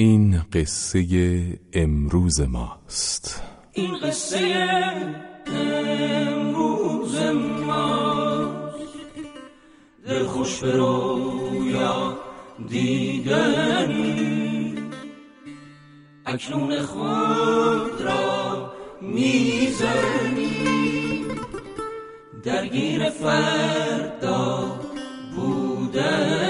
این قصه امروز ماست. این قصه امروز ماست. دل خوش به رویا دیدنی. اکنون خود را می‌زنی. درگیر فردا فردا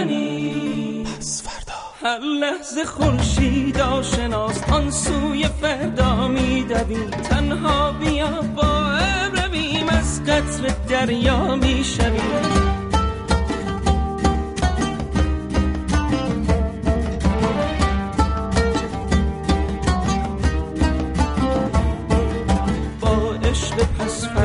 هر لحظه خورشید آشناست آن سوی فردا میدویم تنها بیا با رویم از قطر دریا می‌شویم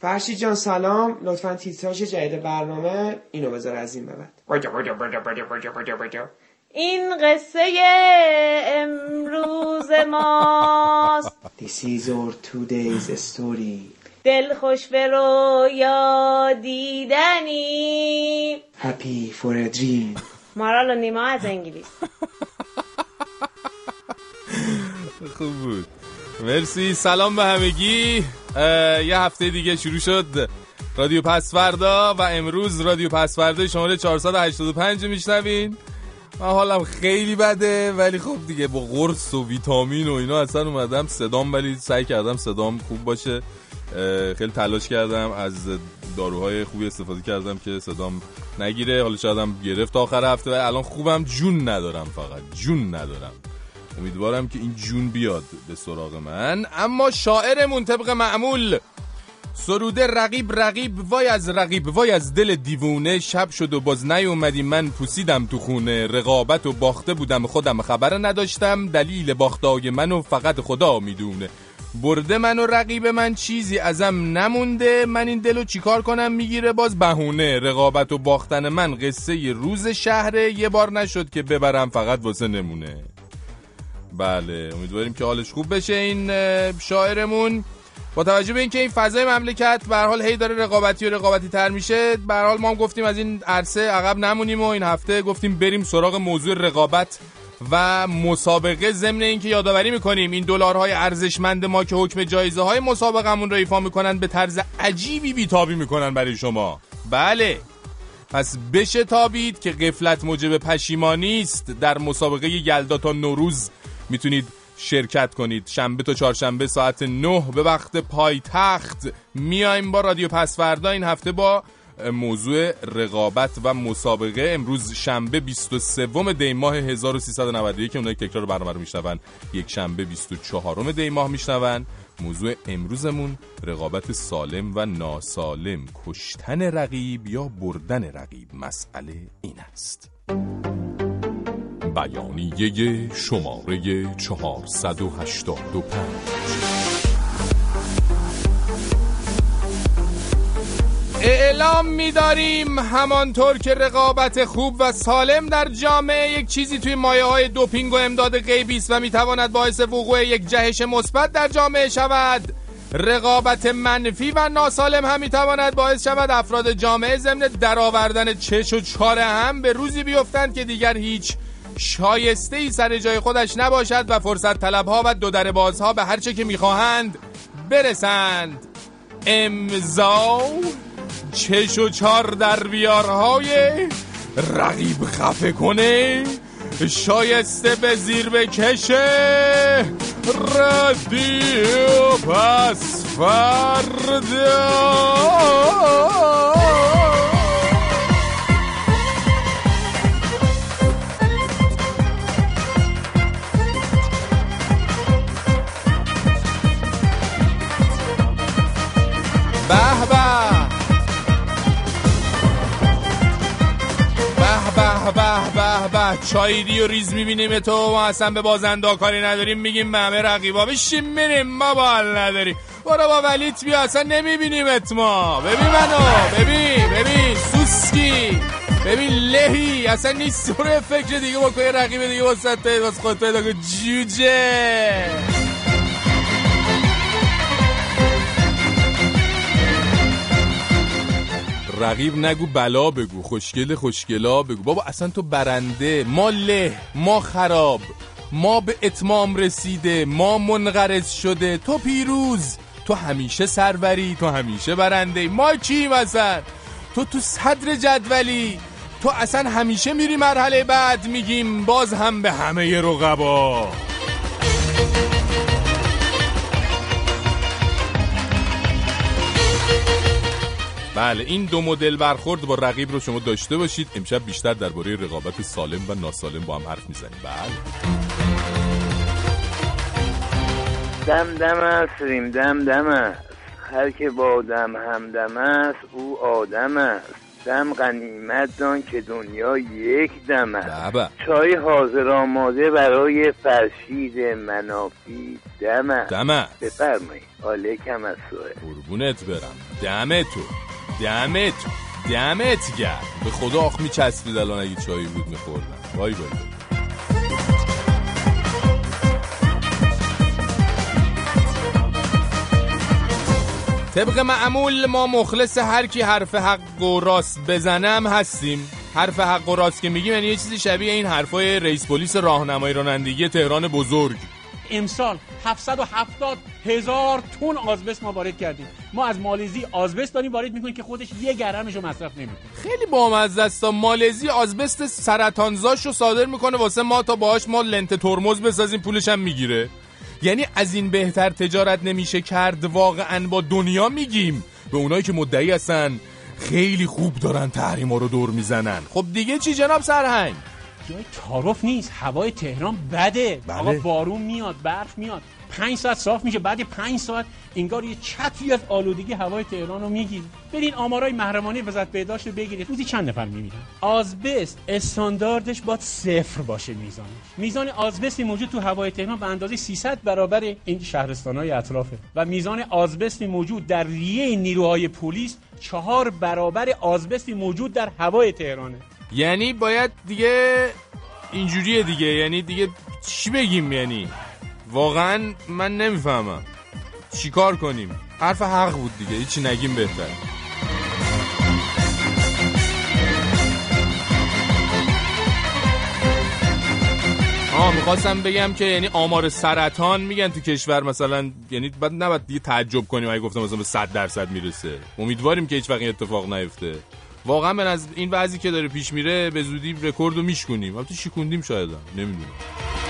فرشی جان سلام. لطفا تیتراژ جدید برنامه اینو بذار از این به بعد. این قصه امروز ماست. This is our two days story. دل خوش به رویا دیدنی. Happy for a dream. مارال و نیما از انگلیس. خوب بود. مرسی سلام به همگی. یه هفته دیگه شروع شد رادیو پسوردا و امروز رادیو پسوردا شماره 485 میشنوین. من حالم خیلی بده ولی خب دیگه با قرص و ویتامین و اینا اصلا اومدم صدام ولی سعی کردم صدام خوب باشه. خیلی تلاش کردم از داروهای خوبی استفاده کردم که صدام نگیره. حالا شایدم گرفت تا آخر هفته و الان خوبم. جون ندارم فقط. جون ندارم. امیدوارم که این جون بیاد به سراغ من. اما شاعرمون طبق معمول سروده رقیب رقیب وای از رقیب وای از دل دیوونه. شب شد و باز نیومدی من پوسیدم تو خونه. رقابت و باخته بودم خودم خبر نداشتم. دلیل باختای منو فقط خدا می‌دونه. برده من و رقیب من چیزی ازم نمونده. من این دلو چیکار کنم؟ می‌گیره باز بهونه. رقابت و باختن من قصه روز شهره. یه بار نشد که ببرم فقط واسه نمونه. بله امیدواریم که حالش خوب بشه این شاعرمون. با توجه به اینکه این فضای مملکت به هر حال هی داره رقابتی و رقابتی تر میشه به هر حال ما هم گفتیم از این عرصه عقب نمونیم و این هفته گفتیم بریم سراغ موضوع رقابت و مسابقه. ضمن اینکه یادآوری می‌کنیم این دلارهای ارزشمند ما که حکم جایزه های مسابقمون رو ایفا می‌کنن به طرز عجیبی بیتابی می‌کنن برای شما. بله. پس بشه تابید که قفلت موجب پشیمانی است در مسابقه یلدا تا نوروز. می‌تونید شرکت کنید. شنبه تا چهارشنبه ساعت 9 به وقت پایتخت. میایم با رادیو پسوردا این هفته با موضوع رقابت و مسابقه. امروز شنبه 23 دی ماه 1391 که اونایی تکرار برنامه رو میشنون یک شنبه 24 دی ماه میشنون. موضوع امروزمون رقابت سالم و ناسالم. کشتن رقیب یا بردن رقیب؟ مسئله این است. بیانیه شماره 485 اعلام می‌داریم همانطور که رقابت خوب و سالم در جامعه یک چیزی توی مایه های دوپینگ و امداد غیبی است و می‌تواند باعث وقوع یک جهش مثبت در جامعه شود. رقابت منفی و ناسالم هم می‌تواند باعث شود افراد جامعه ضمن درآوردن چش و چاره هم به روزی بیفتند که دیگر هیچ شایسته ای سر جای خودش نباشد و فرصت طلبها و دو در بازها به هرچه که می‌خواهند برسند. امضا چش و چار در بیارهای رقیب خفه کنه. شایسته به زیر بکشه ردیو پس فردا. به به به به. به به به چایری و ریز می‌بینیم تو. ما اصلا به بازنده کاری نداریم. میگیم به همه رقیبا. بشیم میریم. ما بال نداریم. برو با ولیت بیا. اصلا نمیبینیمت ما. ببین منو. ببین ببین. سوسکی. ببین لهی. اصلا نیست. فکر دیگه با یه رقیب دیگه واسه خودت. پیدا کن جوجه. رقیب نگو بلا بگو خوشگل خوشگلا بگو. بابا اصلا تو برنده ما له ما خراب ما به اتمام رسیده ما منقرض شده. تو پیروز تو همیشه سروری تو همیشه برنده. ما کی مثلا تو تو صدر جدولی تو اصلا همیشه میری مرحله بعد میگیم باز هم به همه رقبا. بله این دو مدل برخورد با رقیب رو شما داشته باشید. امشب بیشتر درباره رقابت سالم و ناسالم با هم حرف می‌زنیم. بله. دم دم است ریم دم دم است. هر که با دم همدم است او آدم است. دم غنیمت دان که دنیا یک دم است. چای حاضر آماده برای فرشید منافی دم است. دمه بفرمایید. علیکم السلام. قربونت برم. دمه تو. دمه تو. دمت گرم. به خدا آخ میچسبید الان اگه چایی بود میخوردم. وای وای وای. طبق معمول ما مخلص هر کی حرف حق و راست بزنم هستیم. حرف حق و راست که میگیم یعنی یه چیزی شبیه این حرفای رئیس پلیس راهنمای رانندگی تهران بزرگ. امسال 770 هزار تن آزبست ما وارد کردیم. ما از مالزی آزبست داریم وارد می‌کنیم که خودش یه گرمش رو مصرف نمی‌کنه. خیلی بامزه است مالزی آزبست سرطانزاش رو صادر می‌کنه واسه ما تا باهاش ما لنت ترمز بسازیم پولش هم می‌گیره. یعنی از این بهتر تجارت نمیشه کرد واقعا با دنیا میگیم. به اونایی که مدعی هستن خیلی خوب دارن تحریما رو دور می‌زنن. خب دیگه چی جناب سرهنگ؟ جای تعارف نیست. هوای تهران بده. بله. آقا بارون میاد برف میاد. پنج ساعت صاف میشه. بعد پنج ساعت انگار یه چتری از آلودگی هوای تهران رو می‌گیری برین آمارای محرمانه وزارت بهداشت رو بگیرید. روزی چند نفر میمیرن؟ آزبست استانداردش باید صفر باشه میزانش. میزان آزبستی موجود تو هوای تهران به اندازه 300 برابر این شهرستانهای اطرافه. و میزان آزبستی موجود در ریه نیروهای پلیس چهار برابر آزبستی موجود در هوای تهرانه. یعنی باید دیگه اینجوریه دیگه یعنی دیگه چی بگیم؟ یعنی واقعا من نمی‌فهمم. چیکار کنیم؟ حرف حق بود دیگه هیچی نگیم بهتر. آه می‌خواستم بگم که یعنی آمار سرطان میگن تو کشور مثلا یعنی بعد نباید دیگه تعجب کنیم اگه گفتم مثلا به 100 درصد می‌رسه. امیدواریم که هیچ وقت این اتفاق نیفته. واقعا من از این وضعی که داره پیش میره به زودی رکورد رو میشکنیم البته شکوندیم شاید. نمی‌دونم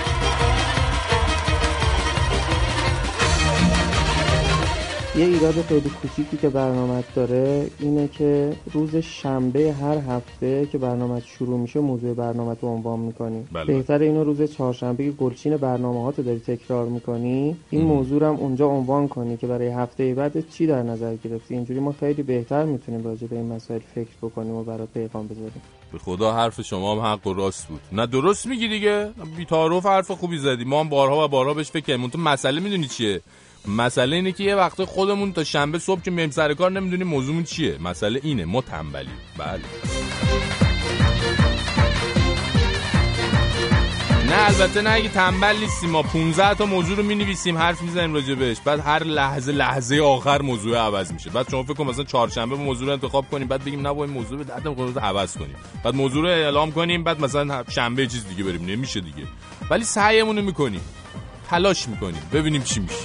یه ایراد خیلی کوچیکی که برنامه داره اینه که روز شنبه هر هفته که برنامه شروع میشه موضوع برنامه رو عنوان می‌کنی. بله. بهتر اینو روز چهارشنبه که گلچین برنامه ها داری تکرار می‌کنی این موضوع رو هم اونجا عنوان کنی که برای هفته بعد چی در نظر گرفتی. اینجوری ما خیلی بهتر می‌تونیم راجع به این مسائل فکر بکنیم و برات پیغام بذاریم. به خدا حرف شما هم حق و راست بود. نه درست میگی دیگه. بی تعارف حرف خوبی زدی. ما هم بارها و بارها بهش فکر کردیم. تو مسئله می‌دونی چیه؟ مسئله اینه که یه وقت خودمون تا شنبه صبح که میایم سر کار نمی‌دونیم موضوعمون چیه. مسئله اینه ما تنبلیم بله. نه البته نه اگه تنبل نیستیم. ما 15 تا موضوع رو می‌نویسیم حرف می‌زنیم راجع بهش. بعد هر لحظه لحظه آخر موضوع عوض میشه. بعد شما فکر کن مثلا چهارشنبه موضوع رو انتخاب کنیم بعد بگیم نه با این موضوع به درد نمی‌خوره رو عوض کنیم. بعد موضوع رو اعلام کنیم بعد مثلا شنبه چیز دیگه بریم. نمیشه دیگه. ولی سعیمون رو می‌کنیم. تلاش می‌کنیم. ببینیم چی میشه.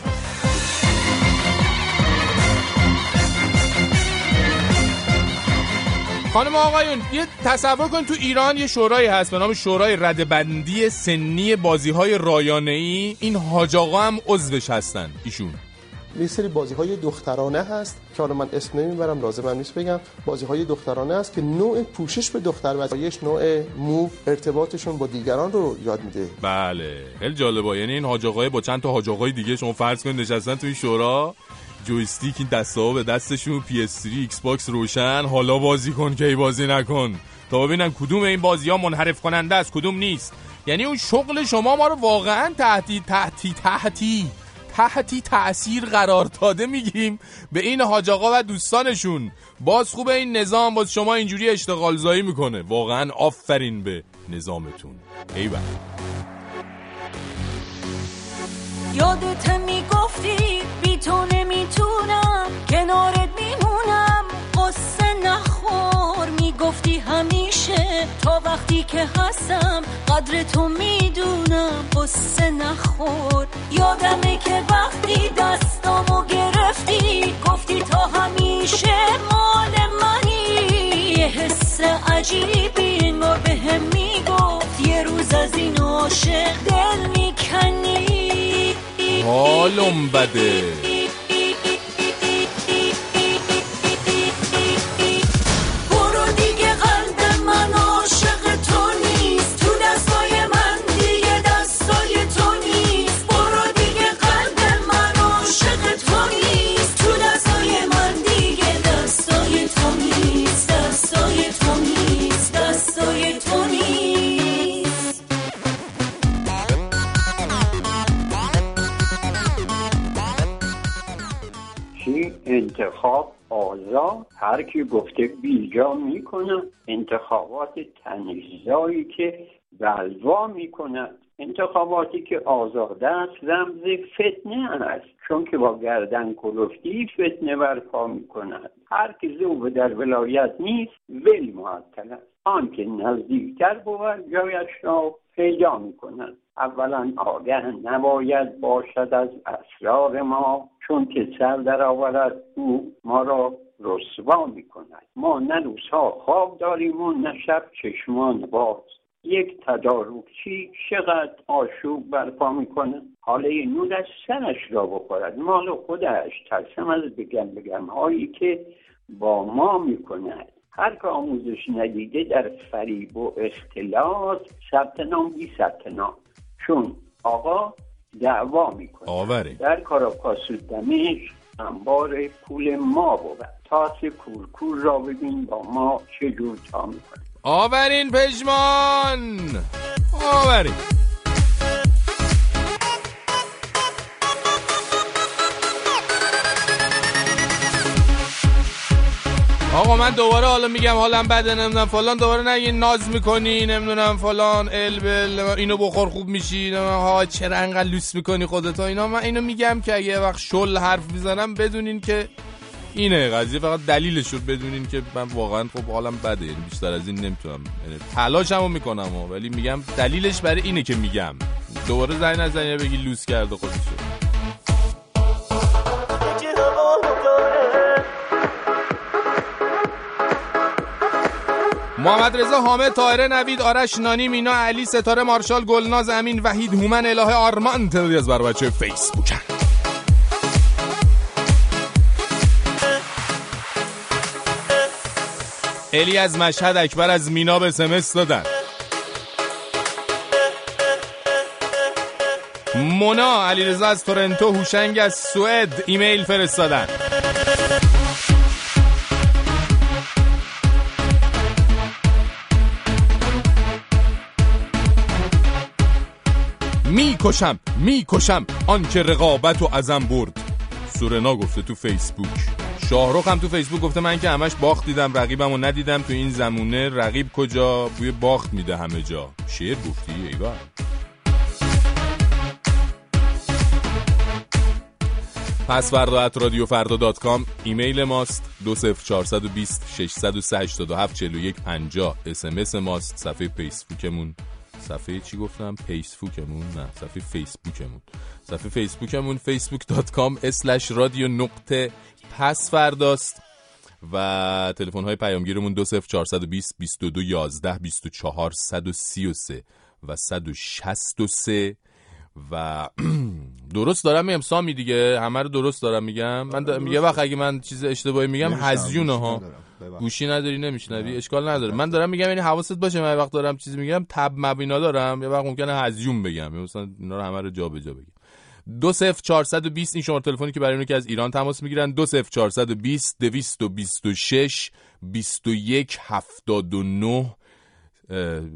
خانم آقایون یه تصور کن تو ایران یه شورایی هست به نام شورای ردبندی سنی بازی های رایانه ای این حاج آقا هم عضوش هستن ایشون. یه سری بازی های دخترانه هست که حالا من اسم نمی‌برم لازم هم نیست بگم. بازی های دخترانه هست که نوع پوشش به دختر بچه‌هایش نوع مو ارتباطشون با دیگران رو یاد میده. بله. خیلی جالبه. یعنی این حاج آقای با چند تا حاج آقای دیگه شما فرض کنید نشستن تو این شورا. joystick این دسته ها به دستشون PS 3 Xbox روشن. حالا بازی کن که ای بازی نکن. تا ببینن کدوم این بازی ها منحرف کننده است کدوم نیست. یعنی اون شغل شما ما رو واقعا تحتی تحتی تحتی تحتی تأثیر قرار داده میگیم به این حاج آقا و دوستانشون. باز خوبه این نظام باز شما اینجوری اشتغال زایی می‌کنه. واقعا آفرین به نظامتون. ایول. یادت می‌گفتی بی تو نمی‌تونم کنارت میمونم. قصه نخور می‌گفتی همیشه. تا وقتی که هستم قدر تو می‌دونم. قصه نخور. یادمه که وقتی دستامو گرفتی. گفتی تا همیشه مال منی. یه حس عجیبی انگار به هم می‌گفت. یه روز از این عاشق دل می‌کنی. حالم بده. هر کی گفته بیجا می‌کنن انتخابات تنیزایی که بلوا می‌کنن انتخاباتی که آزاده است رمز فتنه است. چون که با گردن کلفتی فتنه برپا می‌کنند هر که ذوب در ولایت نیست ولی معطل است. آن که نزدیکتر بود جایش را پیدا می‌کنند اولا آگه نباید باشد از اسرار ما چون که سر در آورد او ما را رسوا می کند ما نه روزها خواب داریم و نه شب چشمان باز. یک تدارکچی چقدر آشوب برپا می‌کنه؟ حاله نور از سرش را بخورد. مال خودش ترسم از بگم بگم هایی که با ما می‌کند. هر که آموزش ندیده در فریب و اختلاط ثبت نام بی ثبت نام. چون آقا دعوا می‌کنه. آوره. در کاراکاس و دمشق انبار پول ما بود. تاس کورکور را ببین با ما چجور تا می‌کنه آورین پژمان! آورین! آقا من دوباره حالا میگم حالم بده نمی‌دونم فلان. دوباره نگین ناز می‌کنی نمی‌دونم فلان ال بل اینو بخور خوب میشی. ها چرا انقدر لوس می‌کنی خودتا اینا. من اینو میگم که اگه وقت شل حرف می‌زنم بدونین که اینه. قضیه فقط دلیلش رو بدونین که من واقعا خب حالم بده. یعنی بیشتر از این نمی‌تونم. یعنی تلاشمو می‌کنم. ولی میگم دلیلش برای اینه که میگم. دوباره زنگ نزنی بگی لوس کرده خودشو. محمد رضا حامد طاهره نوید آرش نانی مینا علی ستاره مارشال گلناز امین وحید هومن الهه آرمان تعدادی از بر بچه فیسبوکن الی از مشهد اکبر از مینا به سمس دادن. مونا علیرضا از تورنتو هوشنگ از سوئد ایمیل فرستادن. می‌کشم می‌کشم. آنکه رقابت و ازم برد. سورنا گفته تو فیسبوک. شاهرخ هم تو فیسبوک گفته من که همش باخت دیدم رقیبم و ندیدم. تو این زمونه رقیب کجا؟ بوی باخت میده همه جا. شعر گفتی ایوان. پس فردا at رادیو فردا dot com ایمیل ماست. دو صفر چارصد و بیست ششصد و سه هشتاد و هفت چهل و یک پنجاه. SMS ماست. صفحه فیسبوکمون. صفحه چی گفتم؟ فیسبوکمون نه صفحه فیسبوکمون. صفحه فیسبوکمون facebook.com اسلش رادیو نقطه پس فرداست و تلفن های پیامگیرمون 20420 22 11 24 133 و 163 و درست دارم میگم سامی دیگه؟ همه رو درست دارم میگم؟ من دا... یه وقت اگه من چیز اشتباهی میگم هزیونه ها. گوشی نداری نمیشنوی؟ اشکال نداره. من دارم میگم یعنی حواست باشه من وقت دارم چیز میگم. تب مبینا دارم. یه وقت ممکنه هزیون بگم. مثلا اینا رو همه رو جابجا بگم. 20420 این شماره تلفنی که برای اونو که از ایران تماس می‌گیرن. 20420 226 21 79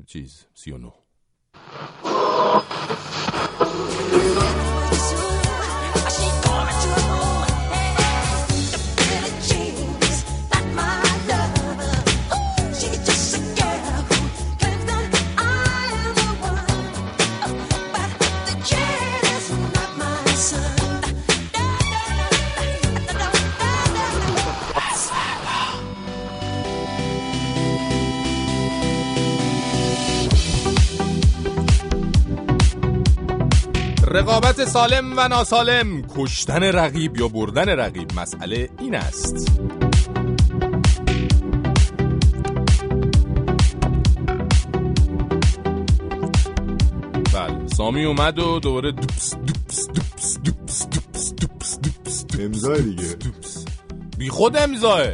چیز 39 رقابت سالم و ناسالم کشتن رقیب یا بردن رقیب مسئله این است. بله سامی اومد و دوباره دوپس دوپس دوپس دوپس دوپس دوپس دوپس امضای دیگه. دوپس بی خود امضاه.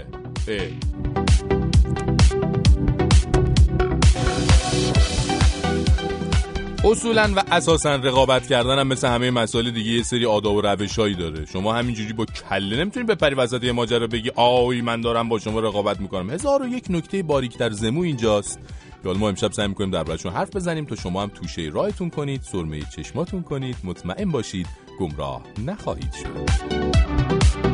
اصولا و اساسا رقابت کردن هم مثل همه مسائل دیگه یه سری آداب و روشایی داره. شما همینجوری با کله نمی‌تونی بپری وسط یه ماجرا بگی آی من دارم با شما رقابت می‌کنم. هزار و یک نکته باریک در زمو اینجاست. حالا ما امشب سعی می‌کنیم دربارشون حرف بزنیم تا شما هم توشه راهتون کنید سرمه چشماتون کنید. مطمئن باشید گمراه نخواهید شد.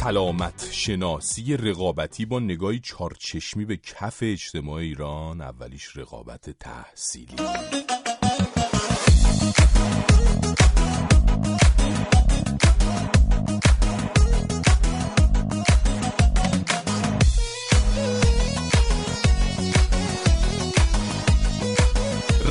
سلامت شناسی رقابتی با نگاهی چارچشمی به کف اجتماع ایران اولیش رقابت تحصیلی.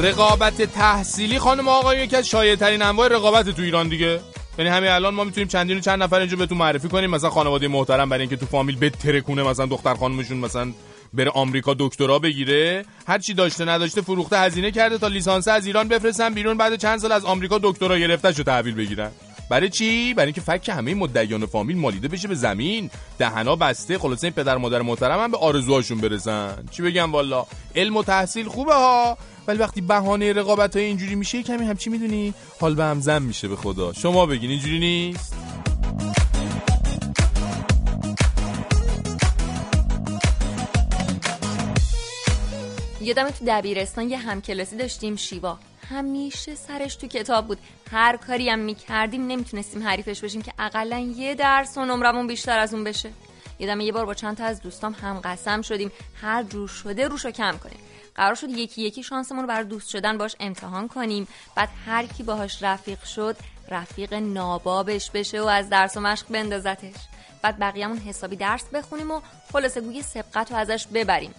رقابت تحصیلی خانم و آقایون یکی از شایع ترین انواع رقابت تو ایران دیگه. یعنی همین الان ما می‌تونیم چندین چند نفر اینجا بهتون معرفی کنیم. مثلا خانواده محترم برای اینکه تو فامیل بترکونه مثلا دختر خانمشون مثلا بره آمریکا دکترا بگیره. هر چی داشته نداشته فروخته هزینه کرده تا لیسانس از ایران بفرستن بیرون بعد چند سال از آمریکا دکترا گرفته شو تحویل بگیرن. برای چی؟ برای اینکه فک همه مدعیان فامیل مالیده بشه به زمین. دهنا بسته خلاصه این پدر مادر محترم هم به آرزوهاشون برسن. چی بگم والا؟ علم و تحصیل خوبه ها. ولی وقتی بهانه رقابت های اینجوری میشه کمی هم چی می‌دونی؟ حال به هم زن میشه به خدا. شما بگین اینجوری نیست؟ یادم تو دبیرستان یه همکلاسی داشتیم شیوا. همیشه سرش تو کتاب بود. هر کاری هم می‌کردیم نمی‌تونستیم حریفش بشیم که اقلا یه درس و نمرمون بیشتر از اون بشه. یادم یه بار با چند تا از دوستام هم قسم شدیم. هر جور شده روشو کم کنیم. قرار شد یکی یکی شانسمون رو بر دوست شدن باش امتحان کنیم. بعد هر کی باهاش رفیق شد رفیق نابابش بشه و از درس و مشق بندازتش. بعد بقیه‌مون حسابی درس بخونیم و خلاصه گوی سبقت رو ازش ببریم.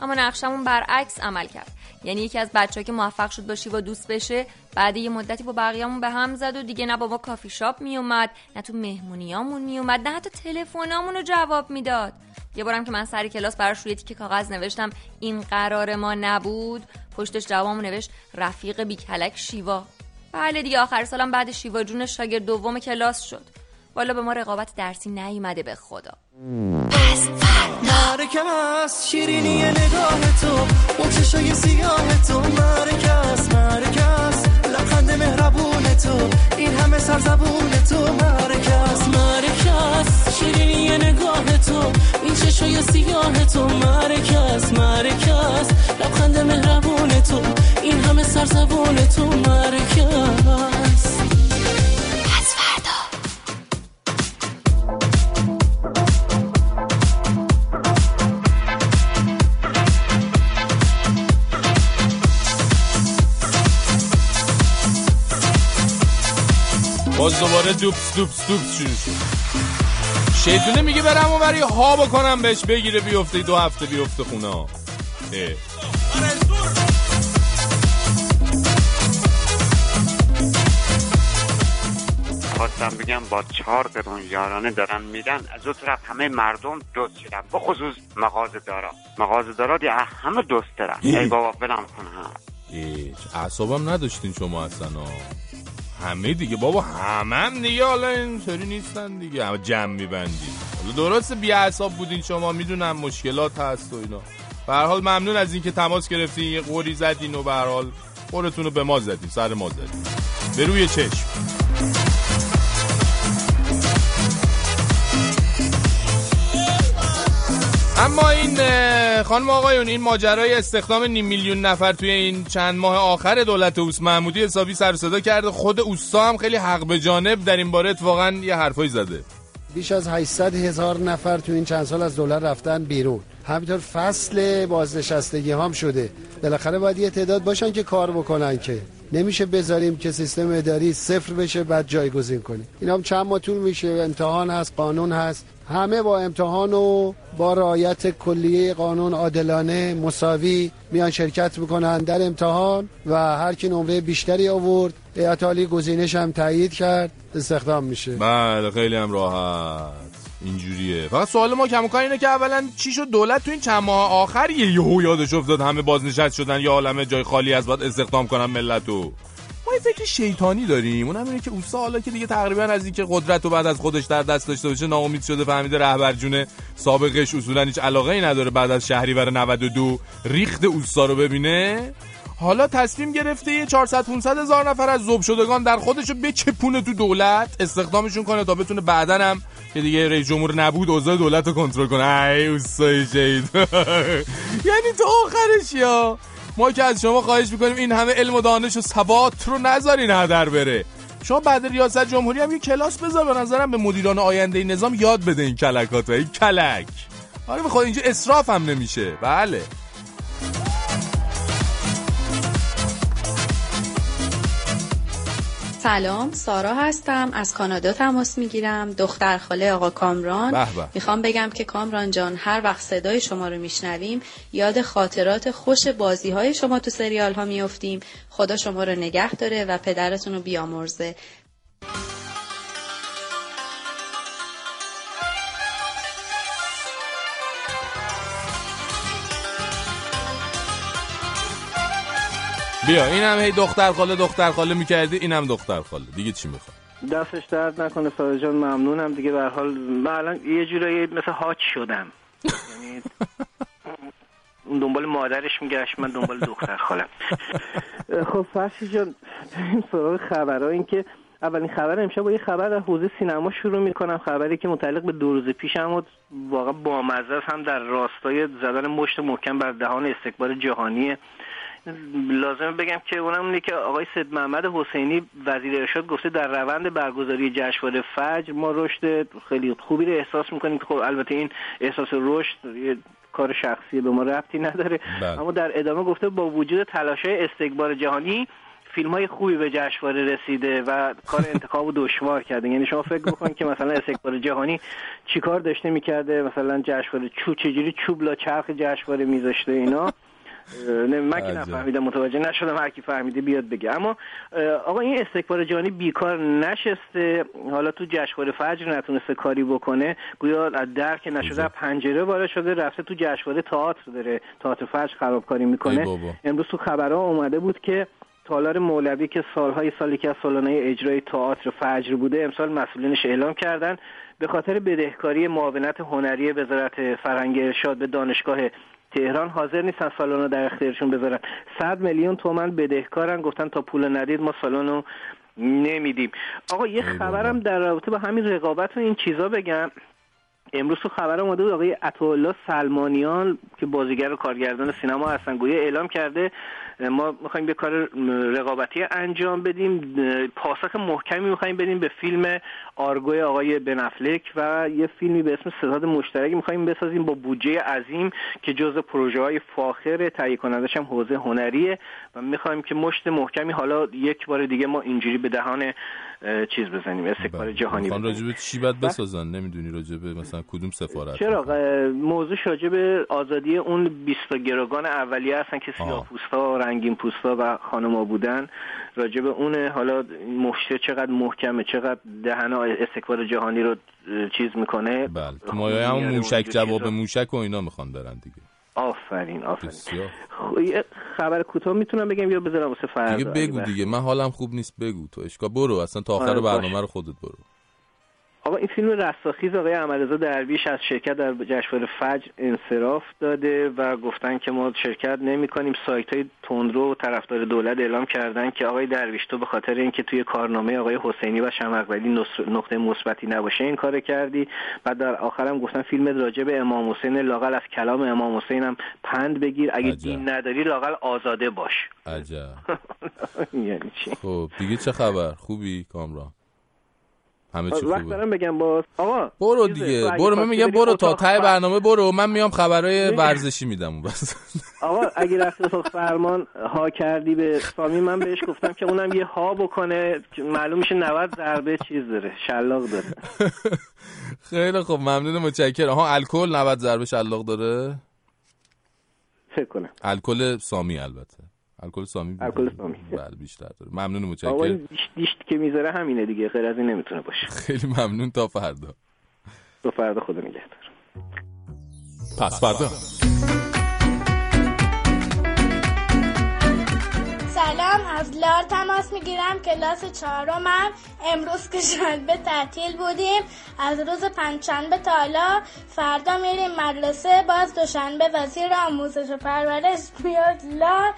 اما نقشمون برعکس عمل کرد. یعنی یکی از بچه که موفق شد با شیوا دوست بشه بعد یه مدتی با بقیه‌مون به هم زد و دیگه نه با ما کافی شاپ میومد نه تو مهمونیامون میومد نه حتی تلفنامون رو جواب می‌داد. یه بارم که من سر کلاس براش روی تیکه کاغذ نوشتم این قرار ما نبود. پشتش جوابمو نوشت رفیق بیکلک شیوا. بله دیگه آخر سالم بعد شیوا جون شاگرد دوم کلاس شد. والا به ما رقابت درسی نیومده به خدا. مرکم از شیرینی نگاه تو اون چشای سیاه تو مرکز مرکز لبخند مهربون تو این همه سرزبون تو. مرکز مرکز شیرینی نگاه تو این چشای سیاه تو. مرکز مرکز لبخند مهربون تو این همه سرزبون تو. مرکز باز دوباره دوپس دوپس دوپس شروع شد. شیطونه میگه برم برای ها بکنم بهش بگیره بیفته دو هفته بیفته خونه اه. خواستم بگم با چهار قرون یارانه دارن میدن از اون طرف همه مردم دوست شدن. بخصوص مغازه دارا. مغازه دارا دی همه دوست دارن. ای. بابا بلم کن. هم هیچ اعصابم نداشتین شما اصلا. همه دیگه. بابا همه هم دیگه حالا اینطوری نیستن دیگه. همه جمع میبندین حالا درسته بی اعصاب بودین شما. می‌دونم مشکلات هست و اینا. به حال ممنون از اینکه تماس گرفتین. یه قوری زدین و به هر حال قورتون به ما زدین. سر ما زدین. به روی چشم. اما این خانم آقایون این ماجرای استخدام نیم میلیون نفر توی این چند ماه آخر دولت اوس محمودی حسابی سر صدا کرده. خود اوستا هم خیلی حق به جانب در این باره واقعا یه حرفایی زده. بیش از 800 هزار نفر تو این چند سال از دولت رفتن بیرون. همینطور فصل بازنشستگی هم شده. بالاخره باید یه تعداد باشن که کار بکنن که. نمیشه بذاریم که سیستم اداری صفر بشه بعد جایگزین کنیم. اینا هم چند ماه طول میشه امتحان هست قانون هست. همه با امتحان و با رعایت کلیه قانون عادلانه مساوی میان شرکت می‌کنن در امتحان و هر کی نمره بیشتری آورد هیئت عالی گزینش هم تایید کرد استخدام میشه. بله خیلی هم راحت. اینجوریه. فقط سوال ما کموکان اینه که اولا چی شد؟ دولت تو این چند ماه آخر یه یهو یادش افتاد همه بازنشست شدن یا عالمه جای خالی از باید استخدام کنن ملتو. ما یه فکر شیطانی داریم. اونم اینه که اوسا حالا که دیگه تقریبا از اینکه قدرت رو بعد از خودش در دست داشته باشه ناامید شده فهمیده رهبر جونه سابقش اصولا هیچ علاقه ای نداره بعد از شهریور 92 ریخت اوسا رو ببینه. حالا تصمیم گرفته یه 400 500 هزار نفر از ذوب شدگان در خودشو بچپونه تو دولت. استخدامشون کنه تا بتونه بعدا هم که دیگه رئیس جمهور نبود اوضاع دولت رو کنترل کنه. ای اوستای شهید. یعنی تو آخرش یا ما که از شما خواهش می‌کنیم این همه علم و دانش و ثبات رو نذارین هدر بره. شما بعد ریاست جمهوری هم یه کلاس بذار به نظرم به مدیران آینده نظام یاد بده این کلکات این کلک. آره بخواد اینجا اسراف هم نمیشه. بله. سلام سارا هستم. از کانادا تماس می‌گیرم. دختر خاله آقا کامران. می‌خوام بگم که کامران جان هر وقت صدای شما رو میشنویم یاد خاطرات خوش بازی های شما تو سریال ها میفتیم خدا شما رو نگه داره و پدرتون رو بیامرزه. بیا این هم هی دختر خاله دختر خاله می‌کردی این هم دختر خاله. دیگه چی می‌خواد دستش درد نکنه سارا جان ممنونم. دیگه به هر حال من الان یه جورایی مثل هاچ شدم. یعنی اون دنبال مادرش میگشت من دنبال دختر خالم. خب فرشی جان بریم سراغ خبرها. این که اولین خبر امشب با یه خبر از حوزه سینما شروع می‌کنم. خبری که متعلق به دو روز پیش هم بود واقعا بامزه هم در راستای زدن مشت محکم بر دهان استکبار جهانی لازمه بگم که اونم اینه که آقای سید محمد حسینی وزیر ارشاد گفته در روند برگزاری جشنواره فجر ما رشد خیلی خوبی رو احساس می‌کنیم که خب البته این احساس رشد یه کار شخصی به ما ربطی نداره. بله. اما در ادامه گفته با وجود تلاشای استکبار جهانی فیلم های خوبی به جشنواره رسیده و کار انتخاب رو دشوار کرده. یعنی شما فکر بکنید که مثلا استکبار جهانی چیکار داشته می‌کرده؟ مثلا جشنواره چو چجوری چوب لا چرخ جشنواره میذاشته اینا؟ نه من که. نفهمیدم متوجه نشدم هر کی فهمیده بیاد بگه. اما آقا این استکبار جهانی بیکار نشسته. حالا تو جشنواره فجر نتونسته کاری بکنه. گویا از در که نشده پنجره وارد شده رفته تو جشنواره تئاتر داره. تئاتر فجر خرابکاری می‌کنه. امروز تو خبرها اومده بود که تالار مولوی که سالهای سالی که از سالانه اجرای تئاتر فجر بوده امسال مسئولینش اعلام کردن. به خاطر بدهکاری معاونت هنری وزارت فرهنگ ارشاد به دانشگاه تهران حاضر نیستن سالن رو در اختیارشون بذارن. صد میلیون تومن بدهکارن. گفتن تا پول ندید ما سالن رو نمیدیم. آقا یه خبرم در رابطه با همین رقابت و این چیزا بگم. امروز تو خبر اومده بود آقای عطاالله سلمانیان که بازیگر و کارگردان سینما هستن گویا اعلام کرده ما می‌خوایم به کار رقابتی انجام بدیم پاسخ محکمی می‌خوایم بدیم به فیلم آرگوی آقای بنفلک و یه فیلمی به اسم ستاد مشترک می‌خوایم بسازیم با بودجه عظیم که جز پروژه های فاخر تهیه کنندش هم حوزه هنریه و می‌خوایم که مشت محکمی حالا یک بار دیگه ما اینجوری به دهان چیز بزنیم استکبار جهانی می‌خوان بزنیم. راجبه چی باید بسازن؟ نمی‌دونی راجبه مثلا کدوم سفارت چرا؟ موضوع شاجع به آزادی اون 20 گروگان اولیه هستن که سیاه پوستا رنگین پوستا و خانما بودن. راجع به اونه حالا مشته چقدر محکمه چقدر دهن استکبار جهانی رو چیز می‌کنه. بله. تو مایه همون موشک جواب موشک و اینا می‌خوان برن دیگه. آفرین آفرین. بسیار. خب، یه خبر کوتاه می‌تونم بگم یا بذارم واسه فردا؟ دیگه بگو دیگه. من حالم خوب نیست. بگو تو. اشکا برو. اصلا تا آخر آره،. برنامه رو خودت برو. آقا این فیلم رستاخیز آقای احمدرضا درویش از شرکت در جشنواره فجر انصراف داده و گفتن که ما شرکت نمی کنیم سایت های تندرو و طرفدار دولت اعلام کردن که آقای درویش تو به خاطر اینکه توی کارنامه آقای حسینی و شمقولی نص- نقطه مثبتی نباشه این کار کردی. بعد در آخرم گفتن فیلم راجع به امام حسین لاقل از کلام امام حسین هم پند بگیر. اگه عجب. دین نداری لاقل آزاده باش. عجب. یعنی چی؟ خب دیگه چه خبر؟ خوبی؟ کامران. همه چی وقت دارم بگم باز آقا برو دیگه. تو برو من میگم برو تا ته فر- برنامه برو. من میام خبرهای میگم. ورزشی میدم بس. آقا اگه رفت اتاق فرمان ها کردی به سامی من بهش گفتم که اونم یه ها بکنه معلوم میشه 90 ضربه چیز داره شلاق داره. خیلی خب ممنون متشکرم. آها الکل 90 ضربه شلاق داره؟ فکر کنم. الکل سامی البته. الکل سامی الکل سامی. بله بیشتر داره. ممنون متشکرم. دیشت, دیشت که می‌ذاره همینه دیگه. غیر از این نمی‌تونه باشه. خیلی ممنون. تا فردا. تو فردا خدا نگهدار. پس فردا. سلام. از لار تماس می‌گیرم. کلاس چهارمم امروز که شنبه تعطیل بودیم. از روز پنجشنبه تا حالا فردا میریم مدرسه. باز دوشنبه وزیر آموزش و پرورش میاد. لار.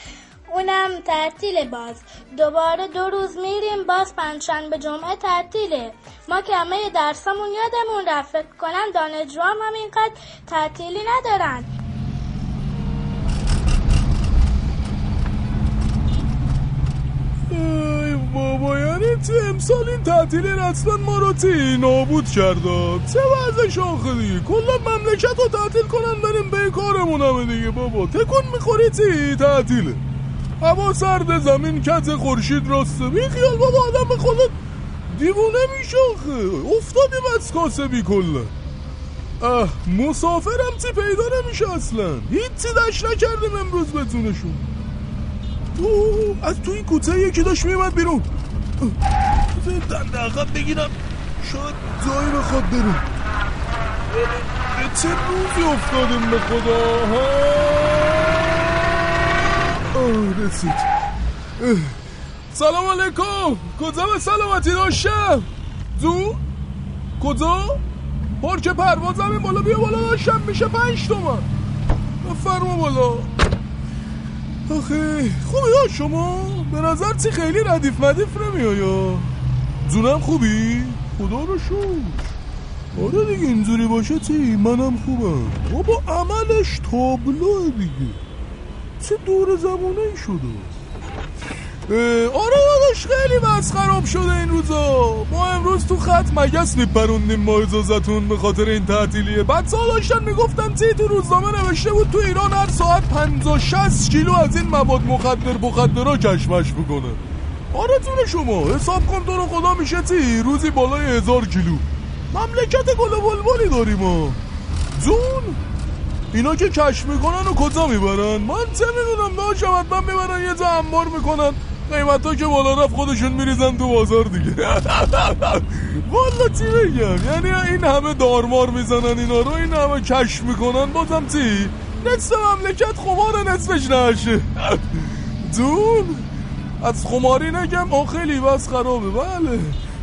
اونم تعطیل باز. دوباره دو روز میریم باز پنجشنبه جمعه تعطیله. ما که همه درسامون یادمون رفت. فکر کنم دانشجوام هم اینقدر تعطیلی ندارن. ای بابا یعنی چه امسال این تعطیلی رسما ما رو تی نابود کرده چه وضعش آخه دیگه کلا مملکت رو تعطیل کنن بریم به کارمون همه دیگه بابا. تکون می‌خوری تی تعطیله هوا سرد زمین کت خورشید راسته بی خیال بابا آدم به خودت دیوونه میشه افتادیم از کاسبی کلا اه مسافرم تی پیدا نمیشه اصلا. هیچی دشت نکردیم امروز بتونشون اوه، از توی کوڅه یکی داشت میومد بیرون. دنده عقب بگیرم. شاید جایی بخواد بریم. به چه روزی افتادیم به خدا؟ ها؟ رسید. سلام علیکم. کجا به سلامتی داشتم؟ زو؟ کجا؟ پارک پرواز همین بالا بیا بالا داشتم. میشه پنج تومن بفرما بالا. آخه خوبی ها شما؟ به نظر چی خیلی ردیف مدیف نمیای یا جونم خوبی؟ خدا رو شکر. آره دیگه اینجوری باشه چی؟ منم خوبم. بابا عملش تابلوه دیگه. چه دور زمانه شده؟ آره داداش خیلی بس خراب شده این روزا. ما امروز تو خط مگس میپروندیم ما اجازتون به خاطر این تعطیلیه. بعد سال داشتن می‌گفتن چی تو روزنامه نوشته بود؟ تو ایران هر ساعت 50 60 کیلو از این مواد مخدر مخدرا کشمش می‌کنه. آره جون شما حساب کن تو رو خدا میشه چی؟ روزی بالای هزار کیلو. مملکت گل و بلبلی داریم ها جون اینا که کشف می‌کنن و کجا می‌برن؟ من چه می‌دونم داشتم حتما می‌برن یه جا انبار می‌کنن. قیمت ها که بالا رفت خودشون میریزن تو بازار دیگه. والا چی بگم؟ یعنی این همه دارمار می‌زنن اینا رو این همه کشف می‌کنن. بازم چی؟ نصف مملکت خمار نصفش نشه. جون از خماری نگم. آه خیلی بس خرابه. بله.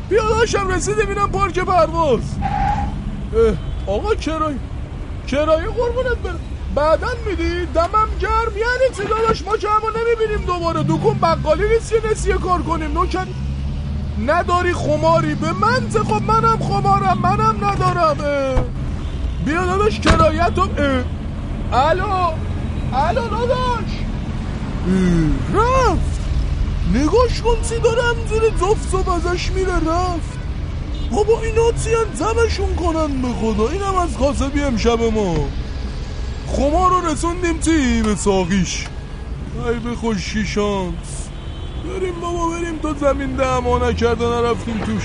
بیا داشتم رسیده بینم پارک پرواز. آقا کرایه کرایه قربونت برم. بعدا میدی دمم گرم. یعنی چی داداش؟ ما که همو نمی‌بینیم دوباره. دکون بقالی نیست یه نسیه کار کنیم. نوکن نداری خماری به من؟ چه خب منم خمارم منم ندارم. اه. بیا داداش کرایت رو اه. الو الو داداش. رفت. نگاش کن چی داره همجوری زفت و ازش میره رفت. بابا اینا چیان زمشون کنن به خدا؟ اینم از کاسبی امشب ما. خمار رو رسوندیم چی؟ به ساقیش. ای به خوشی شانس. بریم بابا بریم. تو زمین دعما نکرده نرفتیم توش.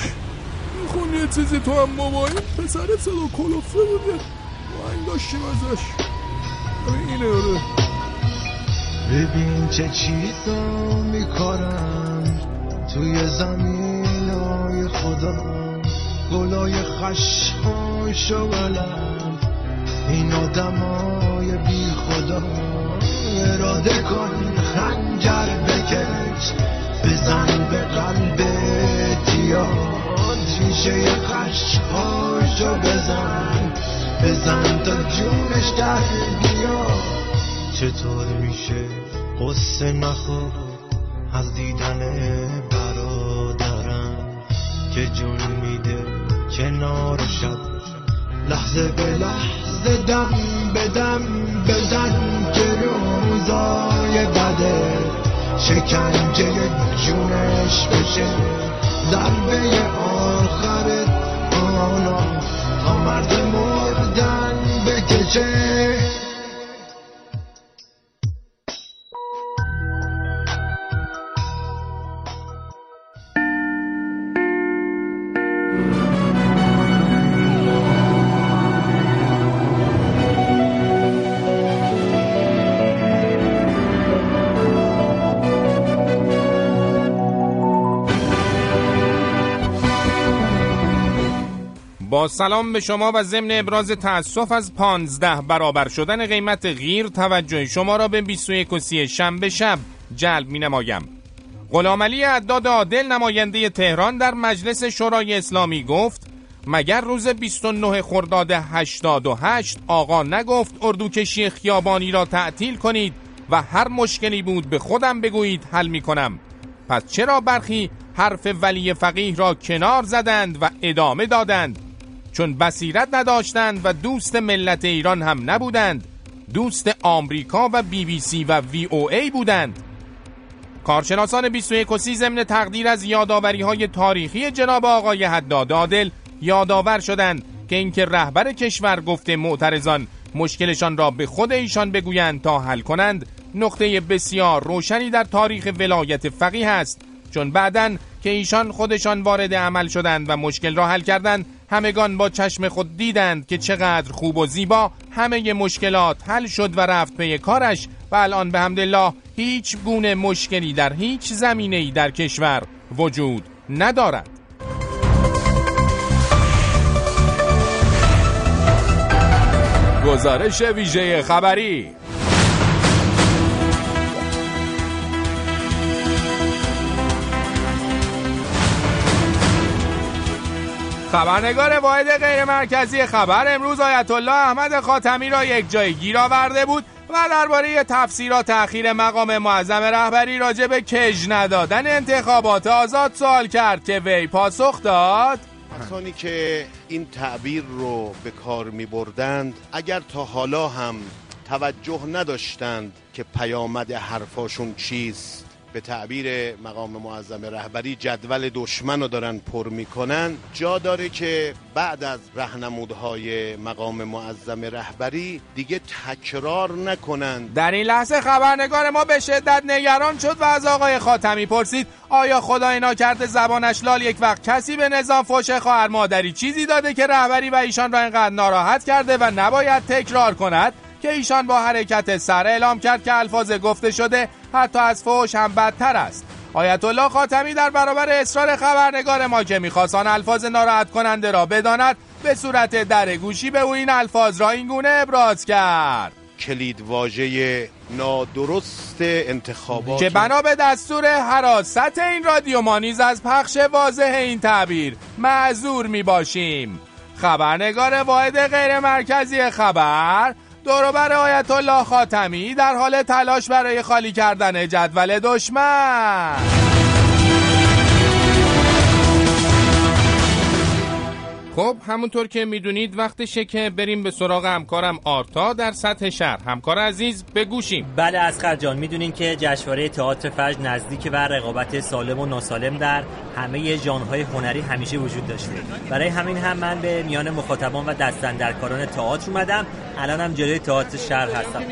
میخون یه چیزی تو هم بابا؟ این پسر صدا کلوفه بود یه این داشتیم ازش. اینه آره. ببین چه چیزا میکارم توی زمینای خدا. گلای خشخاش و بلند این آدمای بی خدا. اراده کن خنجر بکش. بزن به قلب تیاد ریش شکنجه خشخاشو بزن. بزن تا جونش در بیاد. چطور میشه قصه نخور؟ از دیدن برادرم که جون شب. لحظه به لحظه دم به دم بزن که روزای بده. شکنجه جونش بشه. ضربه آخر آنا تا مرد مردن بکشه. سلام به شما و ضمن ابراز تأسف از 15 برابر شدن قیمت غیر توجه شما را به 21 و 30 شنبه شب جلب می نمایم. غلام علی عداد عادل نماینده تهران در مجلس شورای اسلامی گفت مگر روز 29 خرداد 88 آقا نگفت اردوکشی خیابانی را تعطیل کنید و هر مشکلی بود به خودم بگویید حل می کنم پس چرا برخی حرف ولی فقیه را کنار زدند و ادامه دادند چون بصیرت نداشتند و دوست ملت ایران هم نبودند. دوست آمریکا و بی بی سی و وی او ای بودند. کارشناسان 21 و 30 ضمن تقدیر از یادآوری های تاریخی جناب آقای حداد عادل یادآور شدند که اینکه رهبر کشور گفته معترضان مشکلشان را به خود ایشان بگویند تا حل کنند نقطه بسیار روشنی در تاریخ ولایت فقیه است. چون بعدن که ایشان خودشان وارد عمل شدند و مشکل را حل کردند همگان با چشم خود دیدند که چقدر خوب و زیبا همه مشکلات حل شد و رفت پی کارش و الان به حمدالله هیچ گونه مشکلی در هیچ زمینه‌ای در کشور وجود ندارد. گزارش ویژه خبری خبرنگار واحد غیر مرکزی خبر امروز آیت الله احمد خاتمی را یک جای گیر آورده بود و درباره تفسیرات اخیر مقام معظم رهبری راجع به کج ندادن انتخابات آزاد سوال کرد که وی پاسخ داد. کسانی که این تعبیر رو به کار می بردند اگر تا حالا هم توجه نداشتند که پیامد حرفاشون چیست. به تعبیر مقام معظم رهبری جدول دشمن رو دارن پر می‌کنن. جا داره که بعد از رهنمودهای مقام معظم رهبری دیگه تکرار نکنند در این لحظه خبرنگار ما به شدت نگران شد و از آقای خاتمی پرسید آیا خدای ناکرده زبانش لال یک وقت کسی به نظام فوش خواهر مادری چیزی داده که رهبری و ایشان را اینقدر ناراحت کرده و نباید تکرار کند؟ که ایشان با حرکت سر اعلام کرد که الفاظ گفته شده حتی از فوش هم بدتر است. آیت الله خاتمی در برابر اصرار خبرنگار ما که می‌خواست آن الفاظ ناراحت کننده را بداند به صورت در گوشی به او این الفاظ را اینگونه ابراز کرد. کلید واژه نادرست انتخابات که بنا به دستور حراست این رادیو ما نیز از پخش واضح این تعبیر معذور می باشیم خبرنگار واحد غیر مرکزی خبر دوروبر آیت الله خاتمی در حال تلاش برای خالی کردن جدول دشمن. خب همونطور که می‌دونید وقتشه که بریم به سراغ همکارم آرتا در سطح شهر. همکار عزیز بگوشیم بله اسخر جان می‌دونین که جشنواره تئاتر فجر نزدیک و رقابت سالم و ناسالم در همه ژانرهای هنری همیشه وجود داشته. برای همین هم من به میان مخاطبان و دستندرکاران تئاتر اومدم. الانم جلوی تئاتر شهر هستم.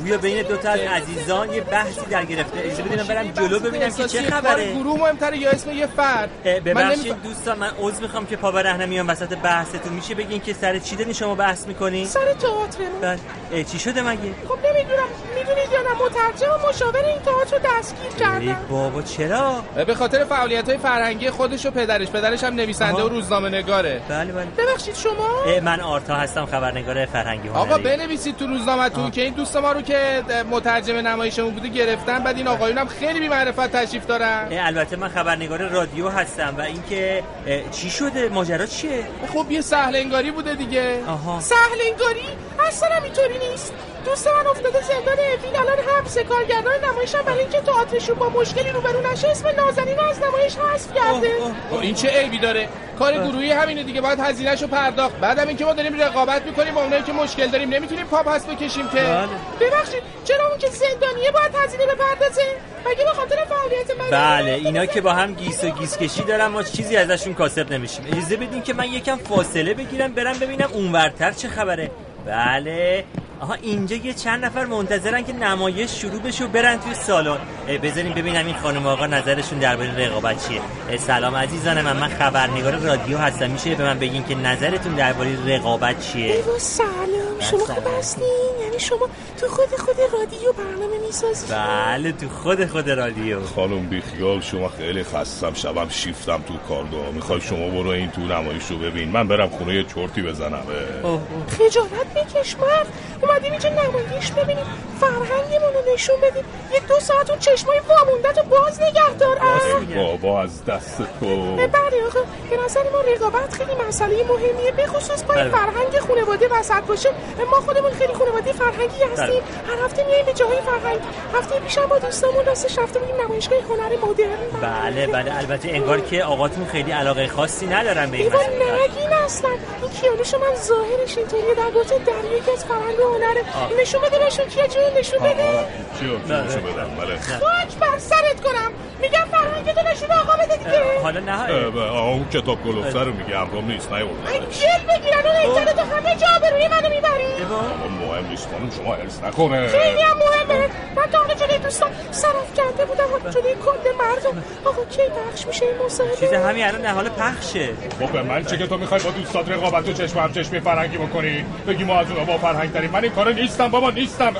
روی بین دو تا از عزیزان یه بحثی در گرفته. اجازه بدینم برم جلو ببینم که چه خبره. گروه مهمتره یا اسم یه فرد؟ ببخشید دوستان من عذر می‌خوام که پا برهنه میام وسط بحثتون میشه بگین که سر چی دارین شما بحث می‌کنین؟ سر تئاتر بله. چی شده مگه؟ خب نمی‌دونم. می‌دونید یا و مترجم و مشاور این تئاتر رو دستگیر کردن. بابا چرا؟ به خاطر فعالیت های فرهنگی خودش و پدرش. پدرش هم نویسنده آها. و روزنامه نگاره بله بله. ببخشید شما؟ من آرتا هستم خبرنگار فرهنگی هنری آقا بنویسید تو روزنامه‌تون. که این دوست ما رو که مترجم نمایشمون بوده گرفتن. بعد این آقایون هم خیلی بی معرفت تشریف دارن. البته من خبرنگار رادیو هستم و اینکه چی شده؟ ماجرا چیه؟ خب یه سهل انگاری بوده دیگه. آها. سهل انگاری اصلا اینطوری نیست. دوست من افتاده زندان اوین الان حبس کارگردان نمایشم برای اینکه تئاترشون با مشکلی روبرو نشه اسم نازنین رو از نمایش حذف کرده. خب این چه عیبی داره؟ کار گروهی همینه دیگه باید هزینهشو پرداخت. بعدم اینکه ما داریم رقابت می‌کنیم با اونایی که مشکل داریم نمی‌تونیم پا پس بکشیم که. ببخشید چرا اون که زندانیه باید هزینه بپردازه؟ مگه به خاطر فعالیت من بله اینا که با هم گیس و گیس کشی دارن ما چیزی ازشون کاسب نمیشیم. اجازه بدین که من یکم فاصله بگیرم برم ببینم اونورتر چه خبره. بله. آها اینجا یه چند نفر منتظرن که نمایش شروع بشه و برن توی سالن. اه، بذارین ببینم این خانم آقا نظرشون درباره رقابت چیه. سلام عزیزان من من خبرنگار رادیو هستم. میشه به من بگین که نظرتون درباره رقابت چیه؟ سلام. شما خوب هستین؟ یعنی شما تو خود خود رادیو برنامه می‌سازی؟ بله تو خود خود رادیو. خانم بیخیال شما خیلی خستم شبم شیفتم تو کارگاه می‌خوای شما برو این تو نمایش رو ببین. من برم خونه یه چرتی بزنم. خجالت بکش مرد. اومدیم اینجا نمایش ببینیم. فرهنگمون رو نشون بدیم. یه دو ساعت اون چشمای وامونده تو باز نگه دار. بابا از دست تو. بله آقا. به نظر ما رقابت خیلی مسئله مهمیه به خصوص با این بله. فرهنگ خانواده وسط باشه. ما خودمون خیلی خانواده فرهنگی هستیم. بله. هر هفته میایم به جاهای فرهنگ. هفته پیشم با دوستامون راستش رفته بودیم نمایشگاه هنر مدرن. بله بله. البته انگار که آقاتون خیلی علاقه خاصی ندارن به این مسئله. نگین اصلا. این کیانوش من ظاهرش اینطوریه. در گفته در یکی از فرهنگ هنره. نشون بده بهشون کیه جون؟ نشون بده. چی رو چی بدم بله. خاک بر سرت کنم. میگم فرهنگ تو نشون آقا بده دیگه. حالا نه. آه، اون کتاب گلوفتر رو میگه امرام نیست نیوردم ای جل بگیرن و اینترنت تو همه جا به روی منو می‌بری. اما مهم نیست خانم شما حرس نکنه. خیلی هم مهمه. من تا حالا جلوی دوستان صرف کرده بودم و جلوی کل مردم. آقا کی پخش میشه این مصاحبه؟ چیز همین الان در حال پخشه. به من چه که تو می‌خوای با دوستات رقابت و چشم هم چشمی فرهنگی بکنی؟ بگی ما از اونها با فرهنگ من این کارو نیستم بابا نیستم.